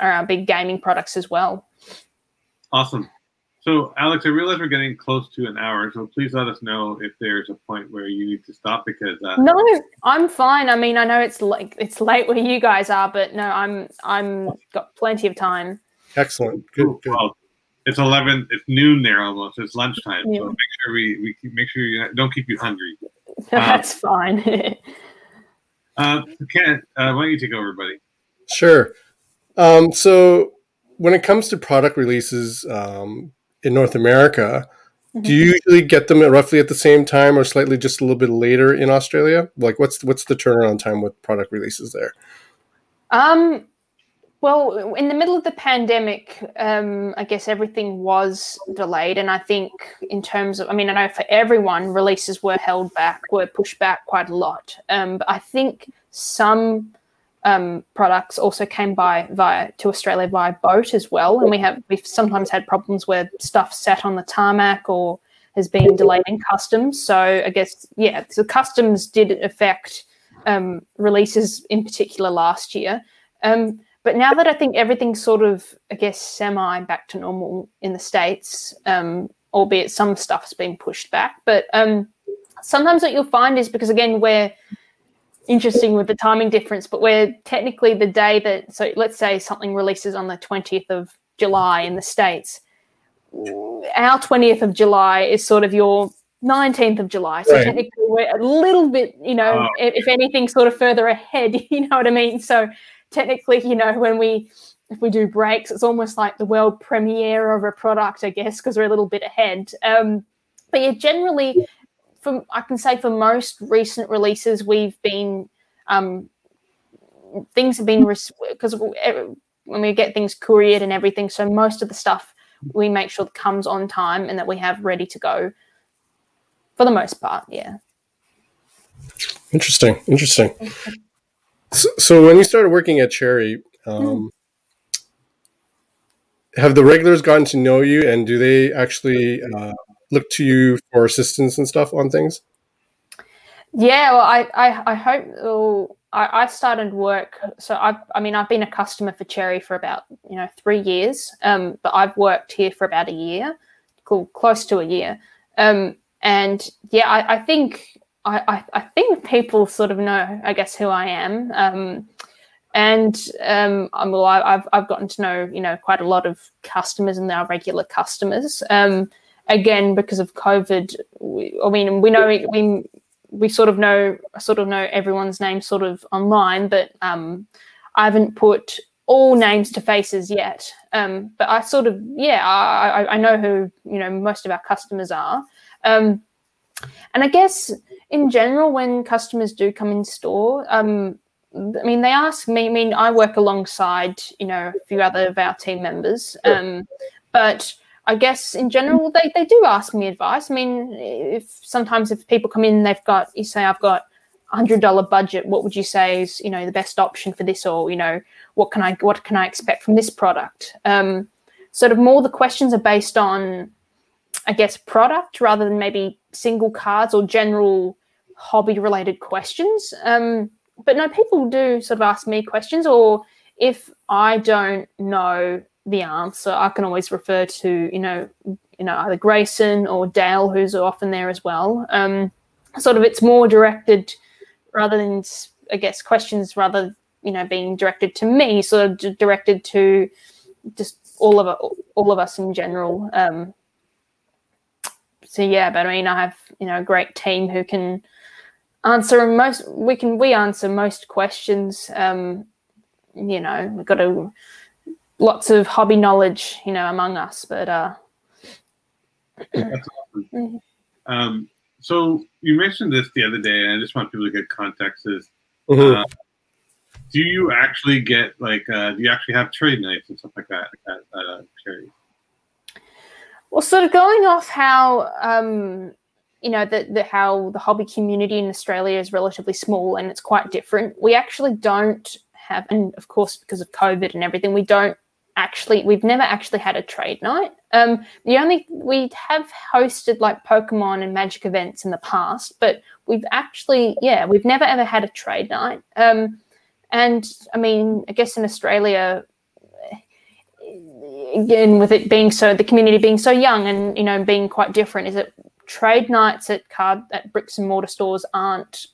S3: are our big gaming products as well.
S1: Awesome. So, Alex, I realize we're getting close to an hour, so please let us know if there's a point where you need to stop because. Uh,
S3: no, I'm fine. I mean, I know it's like it's late where you guys are, but no, I'm I'm got plenty of time.
S2: Excellent. Good. good. Well,
S1: it's eleven. It's noon there almost. It's lunchtime. Yeah. So make sure we we keep, make sure you don't keep you hungry.
S3: That's uh, fine.
S1: uh, Ken, uh, why don't you take over, buddy?
S2: Sure. Um, so when it comes to product releases um, in North America, mm-hmm. do you usually get them at roughly at the same time, or slightly just a little bit later in Australia? Like, what's what's the turnaround time with product releases there?
S3: Um, well, in the middle of the pandemic, um, I guess everything was delayed. And I think, in terms of, I mean, I know for everyone, releases were held back, were pushed back quite a lot. Um, but I think some um, products also came by via to Australia via boat as well. And we have, we've sometimes had problems where stuff sat on the tarmac or has been delayed in customs. So I guess, yeah, so customs did affect um, releases in particular last year. Um, but now that I think everything's sort of, I guess, semi back to normal in the States, um, albeit some stuff's been pushed back. But um, sometimes what you'll find is because, again, we're interesting with the timing difference, but we're technically the day that, so let's say something releases on the 20th of July in the States. Our 20th of July is sort of your 19th of July. So right. technically, we're a little bit, you know, oh. if, if anything, sort of further ahead, you know what I mean? So technically, you know, when we if we do breaks, it's almost like the world premiere of a product, I guess, because we're a little bit ahead. Um, but yeah, generally, from I can say for most recent releases, we've been um, things have been because when we get things couriered and everything, so most of the stuff we make sure that comes on time and that we have ready to go for the most part. Yeah.
S2: Interesting. Interesting. So, so, when you started working at Cherry, um, mm. have the regulars gotten to know you, and do they actually uh, look to you for assistance and stuff on things?
S3: Yeah, well, I I, I hope. I, I started work, so I I mean I've been a customer for Cherry for about you know three years, um, but I've worked here for about a year, close to a year, um, and yeah, I, I think I, I, think people sort of know, I guess, who I am. Um, and um, well, I, have I've gotten to know, you know, quite a lot of customers and our regular customers. Um, again, because of COVID, we, I mean, we know we we sort of know sort of know everyone's name sort of online, but um, I haven't put all names to faces yet. Um, but I sort of, yeah, I, I know who you know most of our customers are. Um, and I guess in general, when customers do come in store, um, I mean, they ask me. I mean, I work alongside, you know, a few other of our team members, um, but I guess in general, they, they do ask me advice. I mean, if sometimes if people come in, they've got, you say, I've got a hundred dollar budget. What would you say is, you know, the best option for this, or you know, what can I what can I expect from this product? Um, sort of more the questions are based on, I guess, product rather than maybe single cards or general hobby related questions. Um, but no, people do sort of ask me questions, or if I don't know the answer, I can always refer to you know you know either Grayson or Dale, who's often there as well. Um, sort of, it's more directed rather than I guess questions rather you know being directed to me, sort of directed to just all of all of us in general. Um, so yeah, but I mean, I have you know a great team who can answer most. We can we answer most questions. Um, you know, we've got a lots of hobby knowledge, you know, among us. But uh,
S1: That's awesome. Um, so you mentioned this the other day, and I just want people to get context. Is
S2: Mhm.
S1: uh, do you actually get like uh, do you actually have trade nights and stuff like that at uh, Cherry?
S3: Well, sort of going off how um, you know the, the how the hobby community in Australia is relatively small and it's quite different. We actually don't have, and of course because of COVID and everything, we don't actually we've never actually had a trade night. Um, the only we have hosted like Pokemon and Magic events in the past, but we've actually yeah we've never ever had a trade night. Um, and I mean, I guess in Australia, again with it being so the community being so young and you know being quite different is that trade nights at card at bricks and mortar stores aren't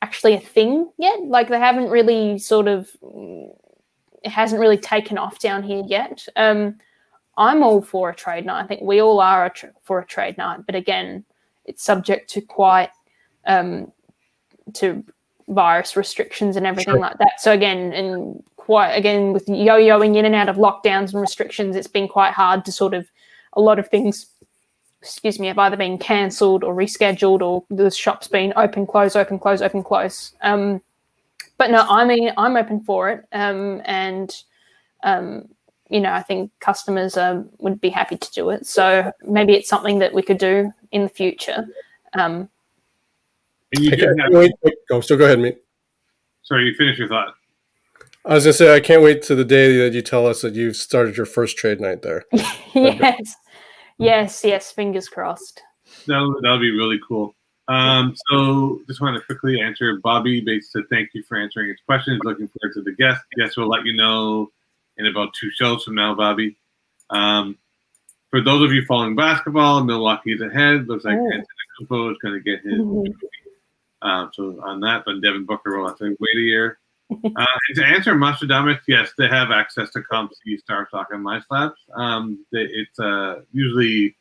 S3: actually a thing yet like they haven't really sort of it hasn't really taken off down here yet. Um i'm all for a trade night. I think we all are a tr- for a trade night but again it's subject to quite um to virus restrictions and everything
S2: Sure.
S3: like that. So again and quite again with yo-yoing in and out of lockdowns and restrictions it's been quite hard to sort of a lot of things excuse me have either been cancelled or rescheduled or the shop's been open close open close open close um but no i mean i'm open for it um and um you know i think customers um, would be happy to do it so maybe it's something that we could do in the future um
S1: And you
S2: I
S1: do
S2: can't
S1: have,
S2: wait. Go. So go ahead, mate.
S1: sorry, you finish your thought.
S2: I was gonna say I can't wait to the day that you tell us that you've started your first trade night there.
S3: yes yes yes fingers crossed
S1: That'll, that'll be really cool. Um, so just want to quickly answer Bobby Bates said thank you for answering his questions. Looking forward to the guest. Guest will let you know in about two shows from now, Bobby. Um, for those of you following basketball, Milwaukee's ahead. Looks like
S3: Oh.
S1: Anthony Kupo is going to get his.
S3: Mhm.
S1: Um, so on that, but Devin Booker will have to wait a year. Uh, and to answer Nostradamus, yes, they have access to COMC, Star Stock, and MySlabs. Um, they, it's uh, usually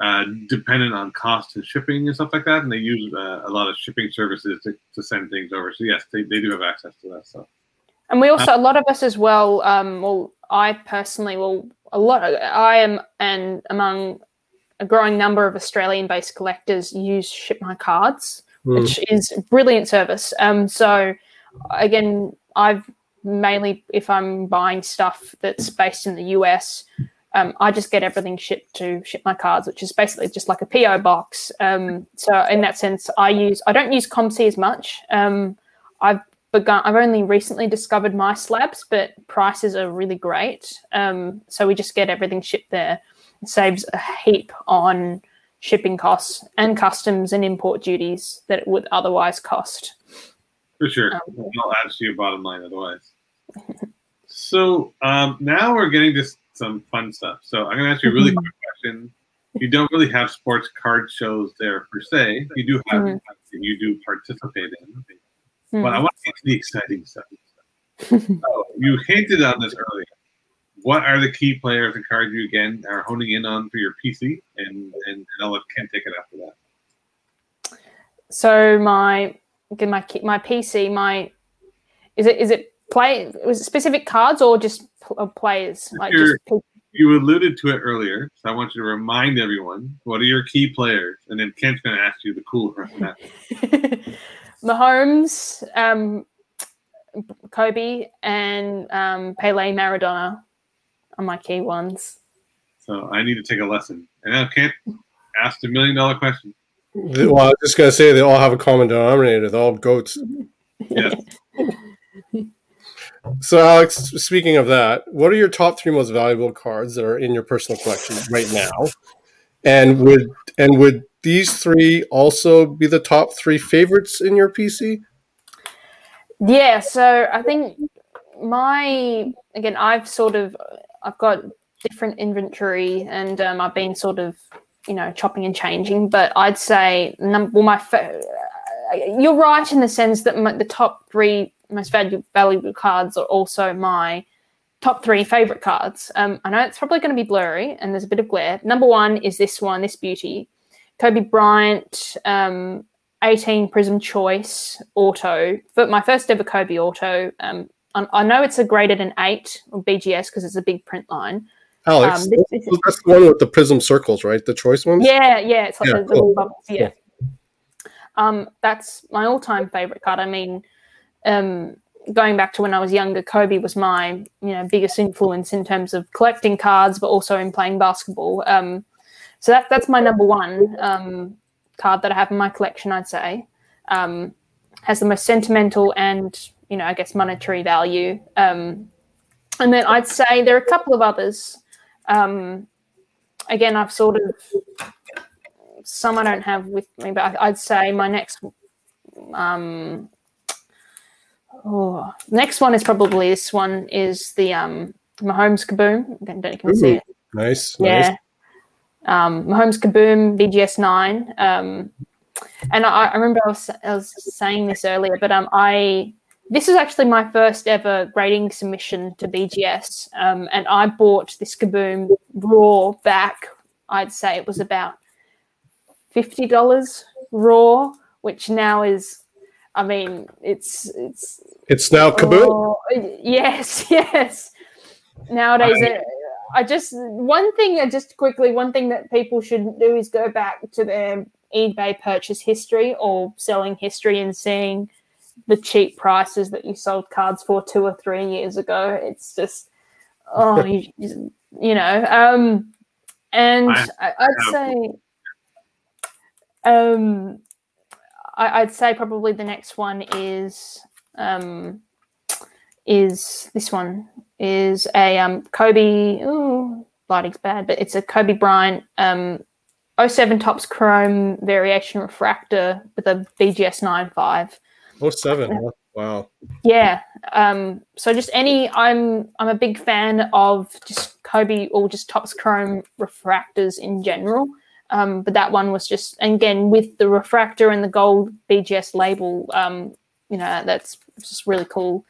S1: uh, dependent on cost and shipping and stuff like that, and they use uh, a lot of shipping services to, to send things over. So yes, they, they do have access to that stuff.
S3: And we also, a lot of us as well. Um, well, I personally, well, a lot. I am, and among a growing number of Australian-based collectors, use Ship My Cards,
S2: Mm.
S3: which is brilliant service. Um, so again, I've mainly, if I'm buying stuff that's based in the US, um, I just get everything shipped to Ship My Cards, which is basically just like a PO box. Um, so in that sense, I use I don't use COMC as much. Um, I've begun. I've only recently discovered MySlabs, but prices are really great. Um, so we just get everything shipped there. It saves a heap on shipping costs and customs and import duties that it would otherwise cost.
S1: For sure.
S3: Um,
S1: It'll add to your bottom line otherwise. so um, now we're getting to s- some fun stuff. So I'm going to ask you a really quick question. You don't really have sports card shows there per se. You do have,
S3: Mhm.
S1: you do participate in.
S3: Hmm.
S1: But I want to get to the exciting stuff. so you hinted on this earlier. What are the key players and cards you again are honing in on for your PC? And and, and I'll let Ken take it after that.
S3: So my my my PC my is it is it play was it specific cards or just pl- players like
S1: Your-
S3: just
S1: You alluded to it earlier, so I want you to remind everyone what are your key players, and then Kent's going to ask you the cool question. after.
S3: Mahomes, um, Kobe, and um, Pele Maradona are my key ones.
S1: So I need to take a lesson. And now Kent asked a million dollar question.
S2: Well, I was just gonna say they all have a common denominator. They're all goats.
S1: Yes.
S2: So, Alex, speaking of that, what are your top three most valuable cards that are in your personal collection right now? And would and would these three also be the top three favorites in your PC?
S3: Yeah, so I think my again, I've sort of I've got different inventory, and um, I've been sort of you know chopping and changing. But I'd say number well, my you're right in the sense that my, the top three most valuable valuable cards are also my top three favorite cards. Um, I know it's probably going to be blurry and there's a bit of glare. Number one is this one, this beauty. Kobe Bryant, um, 18 Prism Choice Auto, but my first ever Kobe Auto. Um, I, I know it's a graded an eight on BGS because it's a big print line.
S2: Alex,
S3: Um, this- this-
S2: that's the one with the prism circles, right? The choice ones.
S3: Yeah, yeah, it's like
S2: Yeah,
S3: the little
S2: cool.
S3: bubbles. Yeah. Um, that's my all-time favorite card. I mean, um, going back to when I was younger, Kobe was my you know biggest influence in terms of collecting cards, but also in playing basketball. Um, so that that's my number one um, card that I have in my collection. I'd say um, has the most sentimental and you know I guess monetary value. Um, and then I'd say there are a couple of others. Um, again, I've sort of some I don't have with me, but I, I'd say my next um oh next one is probably this one is the um Mahomes Kaboom. I don't know if you can see it.
S2: Nice.
S3: Yeah.
S2: Nice.
S3: Um, Mahomes Kaboom BGS nine. Um, and I, I remember I was, I was saying this earlier, but um, I this is actually my first ever grading submission to BGS, um, and I bought this Kaboom raw back. I'd say it was about fifty dollars raw, which now is, I mean, it's it's
S2: It's now kaboom.
S3: Oh, yes, yes. Nowadays, uh, I just one thing, uh, just quickly, one thing that people shouldn't do is go back to their eBay purchase history or selling history and seeing the cheap prices that you sold cards for two or three years ago. It's just, oh, you, you know. Um, and
S1: I
S3: I, I'd
S1: have-
S3: say, um, I, I'd say probably the next one is um, is this one is a um, Kobe. Ooh, lighting's bad, but it's a Kobe Bryant um, 07 Topps Chrome variation refractor with a BGS 95.
S2: Oh seven. Wow.
S3: Yeah. Um, so just any, I'm I'm a big fan of just Kobe or just Topps Chrome refractors in general. Um, but that one was just again with the refractor and the gold BGS label. Um, you know that's just really cool.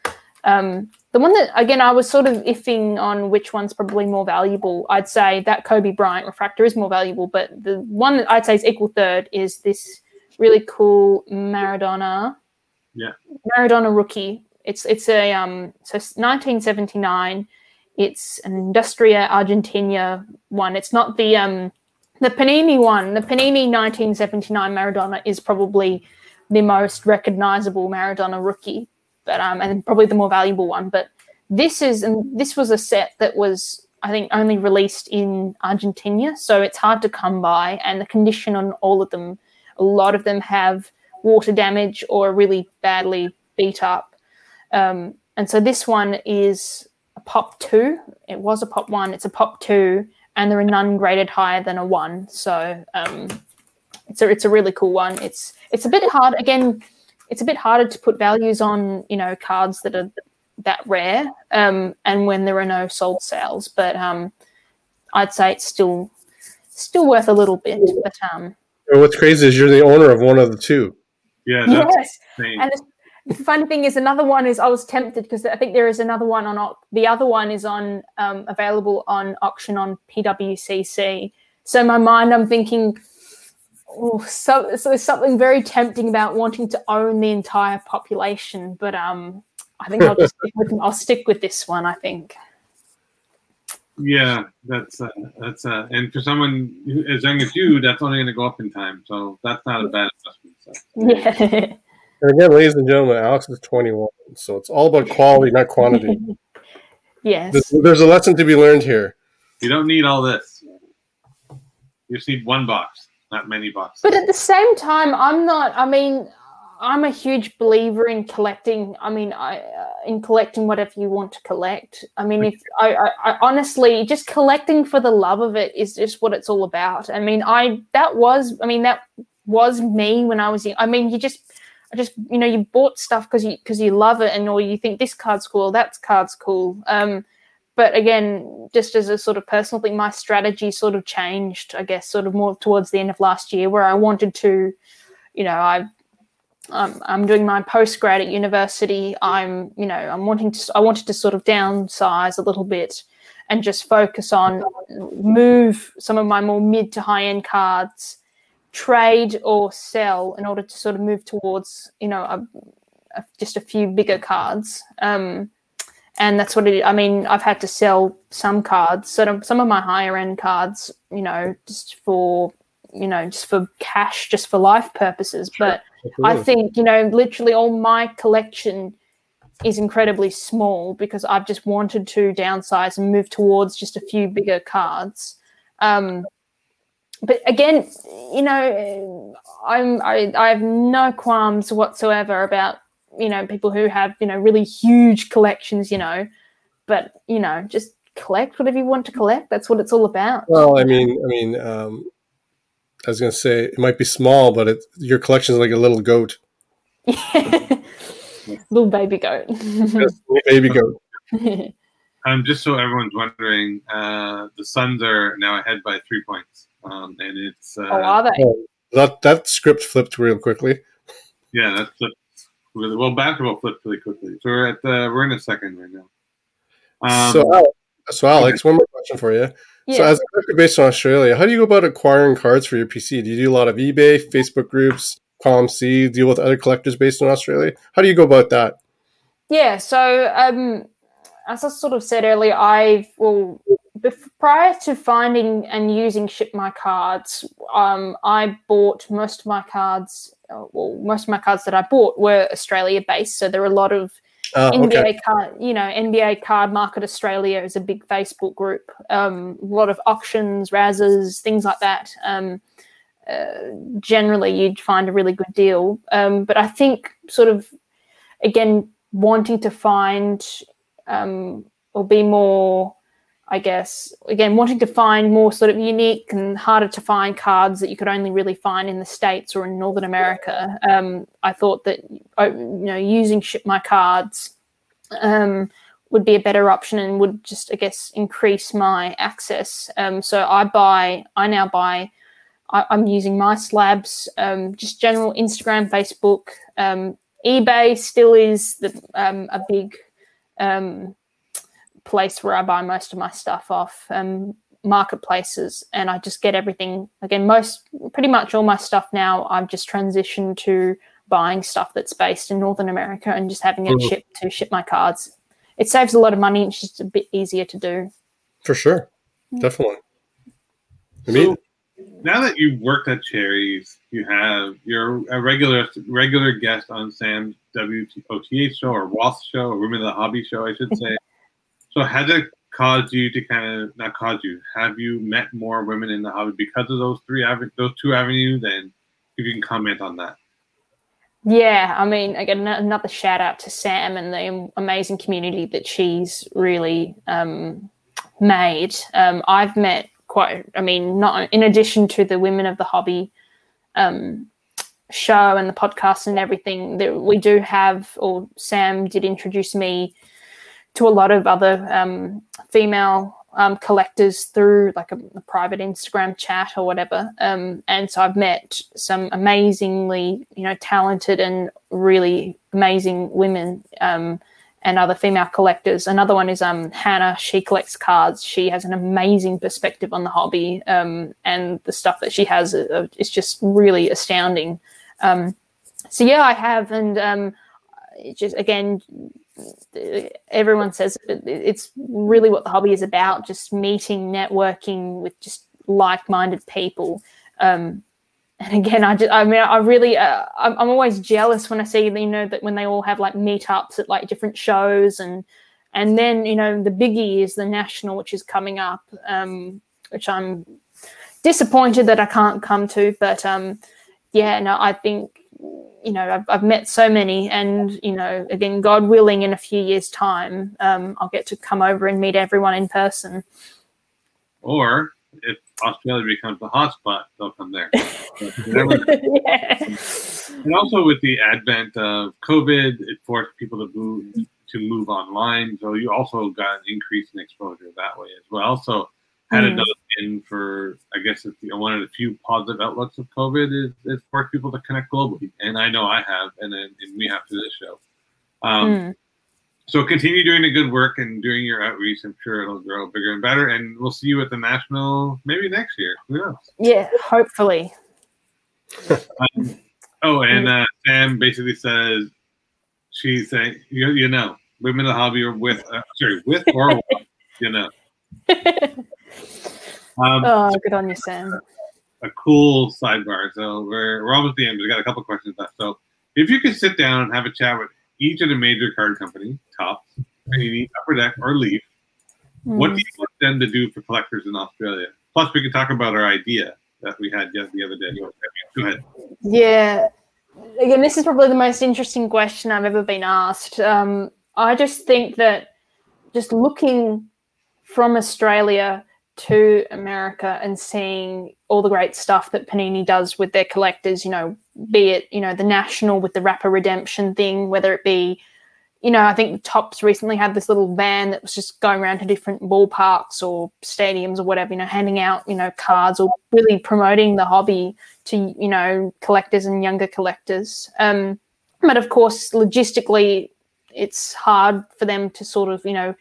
S3: Um, the one that again I was sort of iffing on which one's probably more valuable. I'd say that Kobe Bryant refractor is more valuable, but the one that I'd say is equal third is this really cool Maradona.
S1: Yeah.
S3: Maradona rookie. It's it's a um so 1979. It's an Industria Argentina one. It's not the um the Panini one. The Panini 1979 Maradona is probably the most recognizable Maradona rookie, but um and probably the more valuable one. But this is and this was a set that was I think only released in Argentina, so it's hard to come by. And the condition on all of them, a lot of them have water damage or really badly beat up. Um, and so this one is a pop two. It was a pop one. It's a pop two, and there are none graded higher than a one. So um, it's a it's a really cool one. It's it's a bit hard again. It's a bit harder to put values on you know cards that are that rare, um, and when there are no sold sales. But um, I'd say it's still still worth a little bit. But um,
S2: what's crazy is you're the owner of one of the two.
S1: Yeah, that's
S3: yes,
S1: insane.
S3: and the funny thing is, another one is I was tempted because I think there is another one on the other one is on um, available on auction on PWCC. So in my mind, I'm thinking, oh, so, so there's something very tempting about wanting to own the entire population, but um, I think I'll just stick with, I'll stick with this one. I think.
S1: Yeah, that's uh, that's uh, and for someone as young as you, that's only going to go up in time. So that's not a bad investment. So.
S3: Yeah.
S2: And again, ladies and gentlemen, Alex is 21, so it's all about quality, not quantity.
S3: yes.
S2: There's, there's a lesson to be learned here.
S1: You don't need all this. You just need one box, not many boxes.
S3: But at the same time, I'm not. I mean, I'm a huge believer in collecting. I mean, I uh, in collecting whatever you want to collect. I mean, if I, I, I honestly just collecting for the love of it is just what it's all about. I mean, I that was. I mean, that was me when I was young. I mean, you just. I just you know you bought stuff because you because you love it and or you think this card's cool that card's cool. Um but again just as a sort of personal thing my strategy sort of changed i guess sort of more towards the end of last year where i wanted to you know i um, i'm doing my postgrad at university. I'm you know i'm wanting to i wanted to sort of downsize a little bit and just focus on move some of my more mid to high end cards trade or sell in order to sort of move towards you know a, a, just a few bigger cards. Um, and that's what it. I mean, I've had to sell some cards, sort of some of my higher end cards, you know, just for you know, just for cash, just for life purposes. Sure. But Absolutely. I think you know, literally all my collection is incredibly small because I've just wanted to downsize and move towards just a few bigger cards. Um, but again, you know, I'm I, I have no qualms whatsoever about you know people who have you know really huge collections. You know, but you know just collect whatever you want to collect. That's what it's all about.
S2: Well, I mean, I mean, um, I was going to say it might be small, but it, your collection is like a little goat.
S3: little baby goat.
S2: little baby goat.
S1: um, just so everyone's wondering, uh, the Suns are now ahead by three points, um, and it's. Uh,
S3: oh, are they? Oh,
S2: that that script flipped real quickly.
S1: Yeah, that flipped really well. Basketball flipped really quickly. So we're at the we're in a second right now.
S2: Um, so, so Alex, one more question for you. Yeah. So, as a collector based in Australia, how do you go about acquiring cards for your PC? Do you do a lot of eBay, Facebook groups, COMC, deal with other collectors based in Australia? How do you go about that?
S3: Yeah, so um, as I sort of said earlier, I well prior to finding and using ship my cards, um, I bought most of my cards. Uh, well, most of my cards that I bought were Australia based, so there are a lot of uh, NBA okay. card, you know, NBA Card Market Australia is a big Facebook group. Um, a lot of auctions, razzes, things like that. Um, uh, generally, you'd find a really good deal. Um, but I think, sort of, again, wanting to find um, or be more, I guess, again, wanting to find more sort of unique and harder to find cards that you could only really find in the States or in Northern America. Um, I thought that, uh, you know, using Ship My Cards um, would be a better option and would just, I guess, increase my access. Um, so I buy, I now buy, I, am using MySlabs, um, just general Instagram, Facebook, um, eBay still is the, um, a big place where I buy most of my stuff off um, marketplaces, and I just get everything. Again, most pretty much all my stuff now. I've just transitioned to buying stuff that's based in Northern America and just having it mm-hmm. shipped to ship my cards. It saves a lot of money. It's just a bit easier to do.
S2: For sure, definitely.
S1: I mean, so, now that you've worked at Cherry's, you have you're a regular regular guest on Sam's WOTH show or WOTH show or Women of the Hobby show, I should say. So has it caused you to kind of not cause you? Have you met more women in the hobby because of those three those two avenues? And if you can comment on that.
S3: Yeah, I mean, again, another shout out to Sam and the amazing community that she's really um, made. Um, I've met quite, I mean, not in addition to the Women of the Hobby um, show and the podcast and everything that we do have, or Sam did introduce me to a lot of other um, female um, collectors through like a, a, private Instagram chat or whatever. Um, and so I've met some amazingly, you know, talented and really amazing women um, and other female collectors. Another one is um, Hannah. She collects cards. She has an amazing perspective on the hobby, um, and the stuff that she has uh, is just really astounding. Um, so yeah, I have, and um, just again, everyone says it's really what the hobby is about: just meeting, networking with just like-minded people. Um, and again, I just, I mean, I really, uh, I'm, I'm always jealous when I see, you know, that when they all have like meetups at like different shows and, and then, you know, the biggie is the national, which is coming up, um, which I'm disappointed that I can't come to, but, um, yeah, no, I think, you know, I've, I've met so many and, you know, again, God willing in a few years time, um, I'll get to come over and meet everyone in person.
S1: Or if Australia becomes the hotspot, they'll come there. yeah. And also with the advent of COVID, it forced people to move to move online. So you also got an increase in exposure that way as well. So had mm. another in for I guess it's the, one of the few positive outlooks of COVID is, is forced people to connect globally. And I know I have, and then and we have to this show. Um, mm. So continue doing the good work and doing your outreach. I'm sure it'll grow bigger and better. And we'll see you at the national maybe next year. Who knows?
S3: Yeah, hopefully.
S1: um, oh, and uh, Sam basically says she's saying, you, you know, women in the hobby are with, uh, sorry, with or you know. Um,
S3: oh, good on you, Sam.
S1: a cool sidebar. So we're, we're almost at the end. We got a couple questions left. So if you could sit down and have a chat with each of the major card company, Topps, Panini, Upper Deck, or Leaf, what do you want them to do for collectors in Australia? Plus, we can talk about our idea that we had just the other day. Go ahead.
S3: Yeah. Again, this is probably the most interesting question I've ever been asked. Um, I just think that just looking from Australia to America and seeing all the great stuff that Panini does with their collectors, you know, be it, you know, the national with the wrapper redemption thing, whether it be, you know, I think the Topps recently had this little van that was just going around to different ballparks or stadiums or whatever, you know, handing out, you know, cards or really promoting the hobby to, you know, collectors and younger collectors. Um, but of course, logistically, it's hard for them to sort of, you know,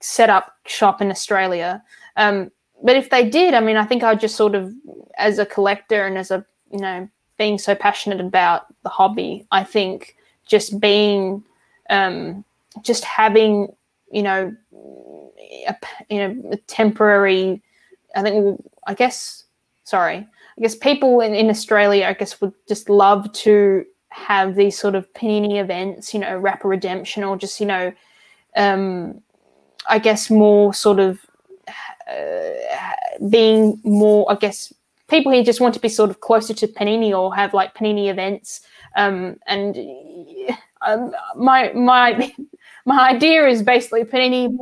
S3: set up shop in Australia. Um, but if they did, I mean, I think I'd just sort of, as a collector and as a, you know, being so passionate about the hobby, I think just being, um, just having, you know, a, you know, a temporary, I think, I guess, sorry, I guess people in, in Australia, I guess, would just love to have these sort of panini events, you know, wrapper redemption or just, you know, um, I guess more sort of being more, I guess, people here just want to be sort of closer to Panini or have like Panini events. Um, and um, my my my idea is basically Panini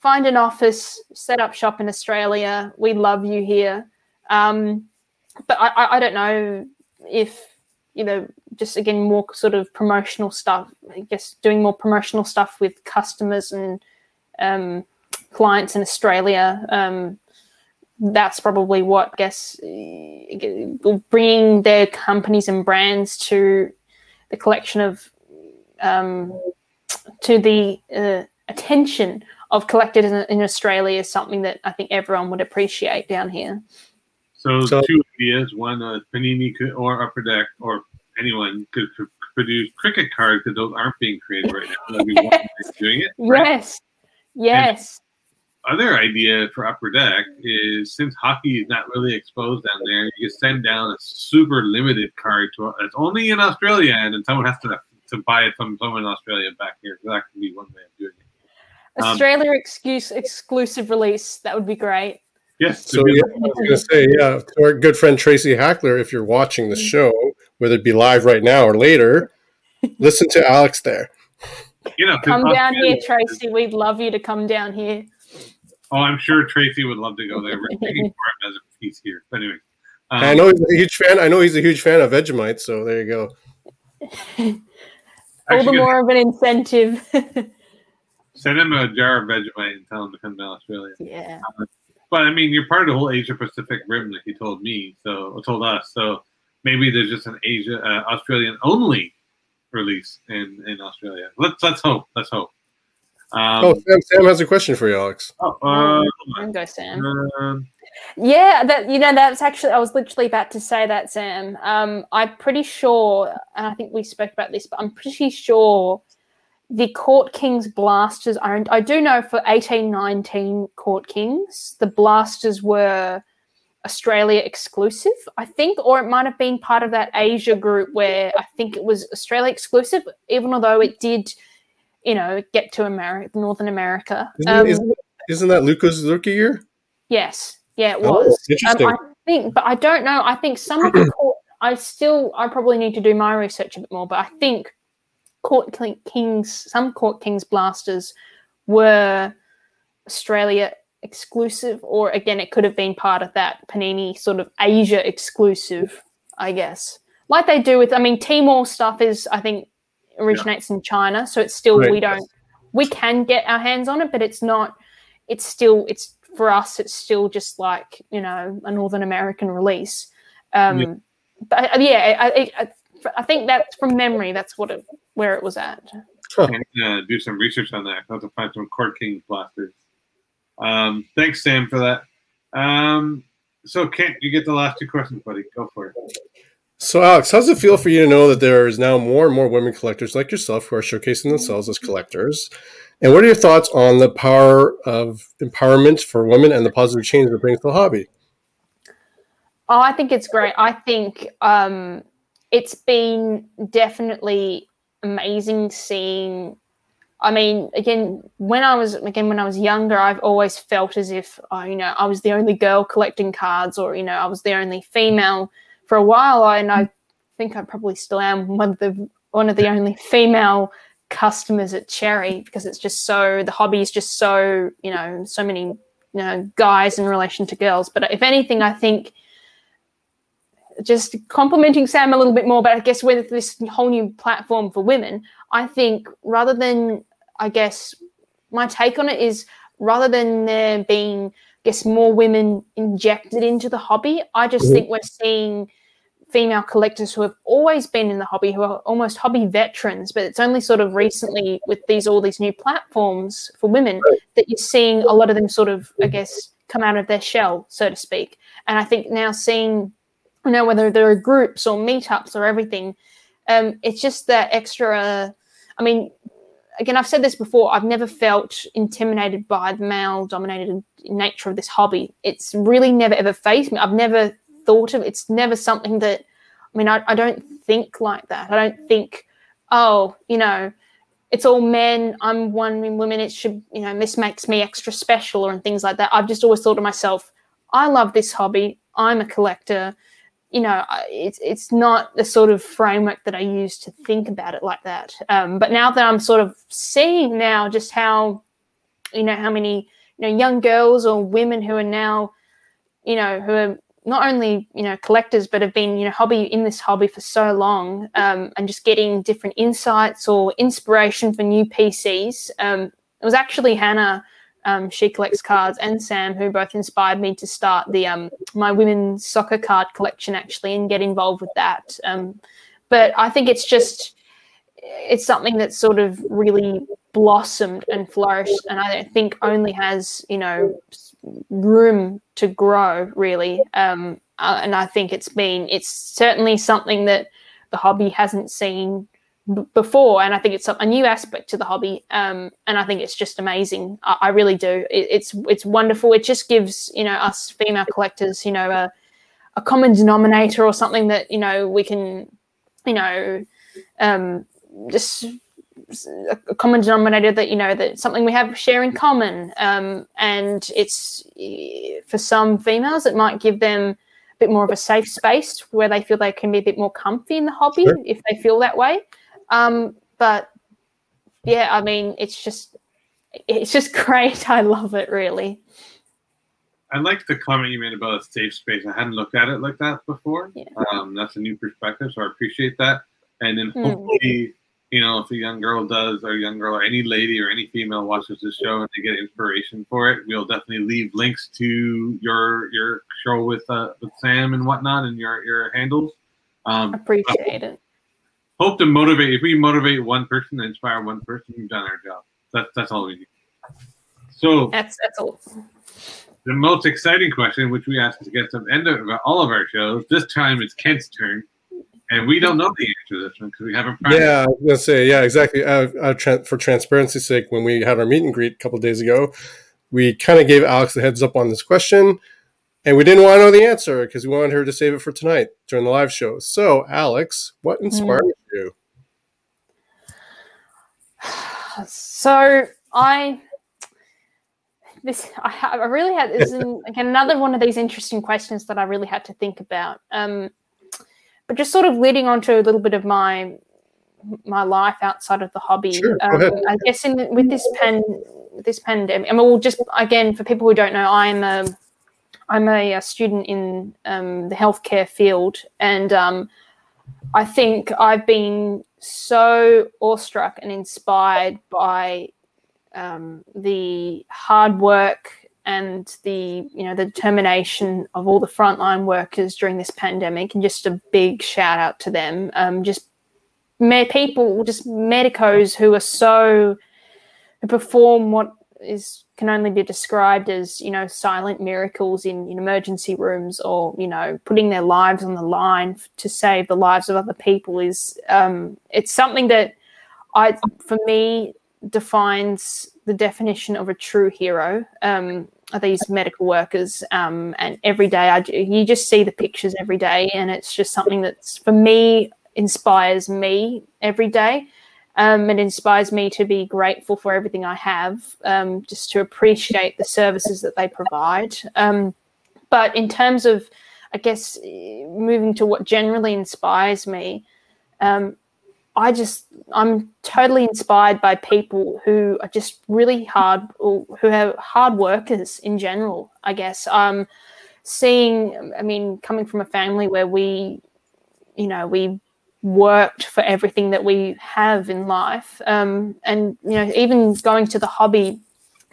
S3: find an office, set up shop in Australia. We love you here. Um, but I, I don't know if you know just again more sort of promotional stuff. I guess doing more promotional stuff with customers and um, clients in Australia. Um, that's probably what I guess bringing their companies and brands to the collection of um, to the uh, attention of collectors in, in, Australia is something that I think everyone would appreciate down here.
S1: So, so two ideas: one, uh, Panini could, or Upper Deck or anyone could produce cricket cards because those aren't being created right now. doing it.
S3: Right? Yes. Yes.
S1: And other idea for Upper Deck is since hockey is not really exposed down there, you can send down a super limited card to it's only in Australia, and then someone has to to buy it from someone in Australia back here. So that could be one way of doing it.
S3: Um, Australia excuse, exclusive release. That would be great.
S1: Yes.
S2: So yeah, I was going to say, yeah, to our good friend Tracy Hackler, if you're watching the mm. show, whether it be live right now or later, listen to Alex there.
S1: You know,
S3: come down here, Tracy. We'd love you to come down here.
S1: Oh, I'm sure Tracy would love to go there. We're taking for him as a piece here. But anyway,
S2: um, I know he's a huge fan. I know he's a huge fan of Vegemite. So there you go.
S3: All the more of an incentive.
S1: send him a jar of Vegemite and tell him to come to Australia.
S3: Yeah.
S1: Um, but I mean, you're part of the whole Asia Pacific rim, like he told me. So told us. So maybe there's just an Asia uh, Australian only release in in Australia. Let's let's hope. Let's hope.
S2: Um, oh, Sam, Sam has a question for you, Alex.
S1: Oh, uh,
S3: go, Sam. Uh, yeah, that you know that's actually I was literally about to say that, Sam. Um, I'm pretty sure, and I think we spoke about this, but I'm pretty sure the Court Kings Blasters owned. I do know for 1819 Court Kings, the Blasters were Australia exclusive, I think, or it might have been part of that Asia group where I think it was Australia exclusive, even although it did, you know, get to America, Northern America.
S2: Isn't, um, isn't, isn't that Luka's rookie year?
S3: Yes, yeah, it was. Oh, interesting. Um, I think, but I don't know. I think some of the court, I still, I probably need to do my research a bit more, but I think Court Kings, some Court Kings blasters were Australia exclusive, or again, it could have been part of that Panini sort of Asia exclusive, I guess. Like they do with, I mean, Timor stuff is, I think, originates yeah. in China, so it's still right. we don't we can get our hands on it, but it's not. It's still it's for us. It's still just like you know a Northern American release. Um, yeah. But uh, yeah, I, I, I, think that's from memory. That's what it where it was at.
S1: Huh. uh, do some research on that. I have to find some Court King blasters. Um, thanks, Sam, for that. Um, so, Kent, you get the last two questions, buddy. Go for it.
S2: So, Alex, how does it feel for you to know that there is now more and more women collectors like yourself who are showcasing themselves as collectors? And what are your thoughts on the power of empowerment for women and the positive change it brings to the hobby?
S3: Oh, I think it's great. I think um, it's been definitely amazing seeing. I mean, again, when I was again when I was younger, I've always felt as if oh, you know I was the only girl collecting cards, or you know I was the only female for a while. I, and I think I probably still am one of the one of the only female customers at Cherry because it's just so the hobby is just so you know so many you know guys in relation to girls. But if anything, I think just complimenting Sam a little bit more, but I guess with this whole new platform for women, I think rather than, I guess, my take on it is rather than there being, I guess, more women injected into the hobby, I just mm-hmm. think we're seeing female collectors who have always been in the hobby, who are almost hobby veterans, but it's only sort of recently with these all these new platforms for women that you're seeing a lot of them sort of, I guess, come out of their shell, so to speak. And I think now seeing you know, whether there are groups or meetups or everything. Um, it's just that extra. I mean, again, I've said this before. I've never felt intimidated by the male-dominated nature of this hobby. It's really never ever faced me. I've never thought of. It's never something that. I mean, I, I don't think like that. I don't think, oh, you know, it's all men. I'm one woman. It should, you know, this makes me extra special or and things like that. I've just always thought to myself, I love this hobby. I'm a collector you know, it's it's not the sort of framework that I use to think about it like that. Um, but now that I'm sort of seeing now just how, you know, how many you know young girls or women who are now, you know, who are not only you know collectors but have been you know hobby in this hobby for so long, um, and just getting different insights or inspiration for new PCs. Um, it was actually Hannah um, she collects cards, and Sam, who both inspired me to start the um, my women's soccer card collection actually and get involved with that. Um, but I think it's just it's something that's sort of really blossomed and flourished, and I think only has you know room to grow really. Um, uh, and I think it's been it's certainly something that the hobby hasn't seen before. And i think it's a new aspect to the hobby. Um, and i think it's just amazing. I, I really do. It, it's it's wonderful. It just gives you know us female collectors you know a, a common denominator or something that you know we can you know um, just a common denominator that you know that something we have share in common um, and it's for some females it might give them a bit more of a safe space where they feel they can be a bit more comfy in the hobby sure. if they feel that way um, but yeah, I mean, it's just it's just great. I love it really.
S1: I like the comment you made about a safe space. I hadn't looked at it like that before. Yeah. Um, that's a new perspective, so I appreciate that. And then hmm. hopefully, mm. You know, if a young girl does, or a young girl, or any lady or any female watches this show and they get inspiration for it, we'll definitely leave links to your your show with uh, with Sam and whatnot and your your handles.
S3: Um, appreciate it
S1: hope to motivate. If we motivate one person, inspire one person, we've done our job. That's that's all we need. So
S3: that's that's all.
S1: The most exciting question, which we ask get some end of all of our shows, this time it's Kent's turn, and we don't know the answer to this one because we haven't.
S2: Practiced. Yeah, I was gonna say yeah, exactly. Uh, uh, tra- for transparency's sake, when we had our meet and greet a couple days ago, we kind of gave Alex a heads up on this question and we didn't want to know the answer because we wanted her to save it for tonight during the live show. So, Alex, what inspired mm. you?
S3: So, I this I, I really had this is again another one of these interesting questions that I really had to think about. Um, but just sort of leading on to a little bit of my my life outside of the hobby. Sure, um, I guess in with this pen this pandemic. I mean, well, just again for people who don't know, I'm a I'm a, a student in um, the healthcare field, and um, I think I've been so awestruck and inspired by um, the hard work and the you know the determination of all the frontline workers during this pandemic, and just a big shout out to them. Um, just me- people, just medicos who are so who perform what is can only be described as you know silent miracles in, in emergency rooms or you know putting their lives on the line to save the lives of other people is um, it's something that I for me defines the definition of a true hero. Um, these medical workers? Um, and every day, I do, you just see the pictures every day, and it's just something that's for me inspires me every day. Um, it inspires me to be grateful for everything I have, um, just to appreciate the services that they provide. Um, but in terms of, I guess, moving to what generally inspires me, um, I just I'm totally inspired by people who are just really hard who have hard workers in general. I guess um, seeing I mean coming from a family where we you know we worked for everything that we have in life um, and you know even going to the hobby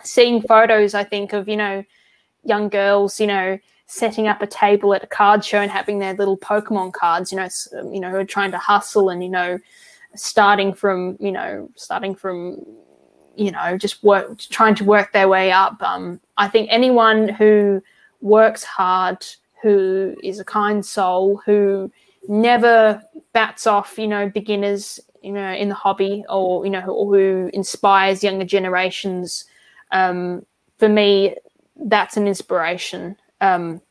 S3: seeing photos I think of you know young girls you know setting up a table at a card show and having their little Pokemon cards you know you know who are trying to hustle and you know starting from you know starting from you know just work trying to work their way up. Um, i think anyone who works hard who is a kind soul who never bats off you know beginners you know in the hobby or you know who, who inspires younger generations um, for me that's an inspiration. Um,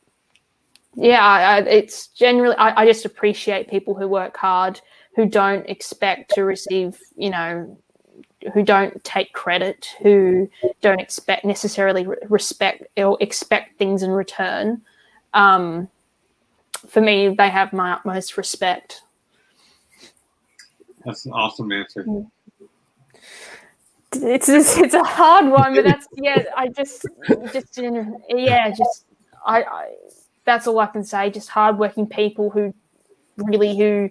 S3: yeah I, I, it's generally I, I just appreciate people who work hard who don't expect to receive, you know, who don't take credit, who don't expect necessarily respect or expect things in return. Um, for me, they have my utmost respect.
S1: That's an awesome answer. Mm.
S3: It's just, it's a hard one, but that's yeah. I just just yeah, just I, I that's all I can say. Just hardworking people who really who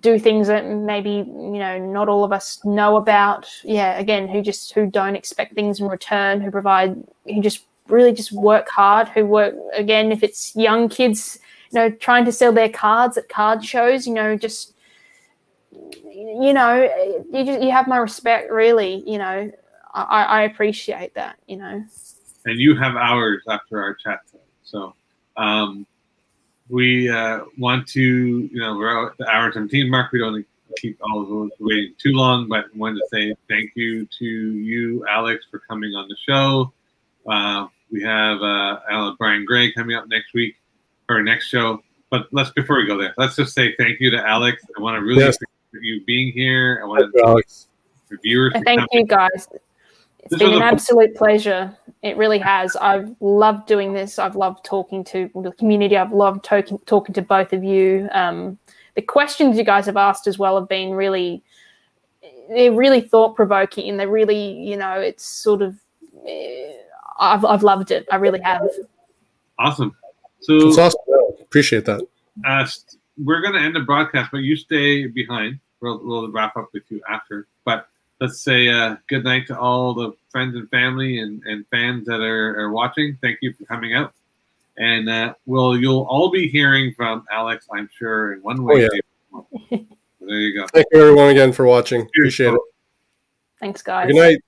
S3: do things that maybe you know not all of us know about. Yeah again who just who don't expect things in return who provide who just really just work hard who work again if it's young kids you know trying to sell their cards at card shows you know just you know you just you have my respect really you know. I i appreciate that you know.
S1: And you have hours after our chat so um we uh, want to, you know, we're at the hour 17 mark. We don't keep all of those waiting too long, but I wanted to say thank you to you, Alex, for coming on the show. Uh, we have uh, Brian Gray coming up next week or next show. But let's before we go there, let's just say thank you to Alex. I want to really yes. you being here. I want to Alex.
S3: viewers. Thank you guys. It's this been an absolute pleasure. It really has. I've loved doing this. I've loved talking to the community. I've loved talking talking to both of you. Um, the questions you guys have asked as well have been really, they're really thought provoking, and they're really, you know, it's sort of, eh, I've I've loved it. I really have.
S1: Awesome. So
S2: it's awesome. Appreciate that.
S1: Uh, we're going to end the broadcast, but you stay behind. We'll, we'll wrap up with you after. But let's say uh, good night to all the friends and family and, and fans that are, are watching. Thank you for coming out. And uh, well, you'll all be hearing from Alex, I'm sure, in one way. Oh, yeah. there you go.
S2: Thank you, everyone, again for watching. Appreciate it.
S3: Thanks, guys.
S2: Good night.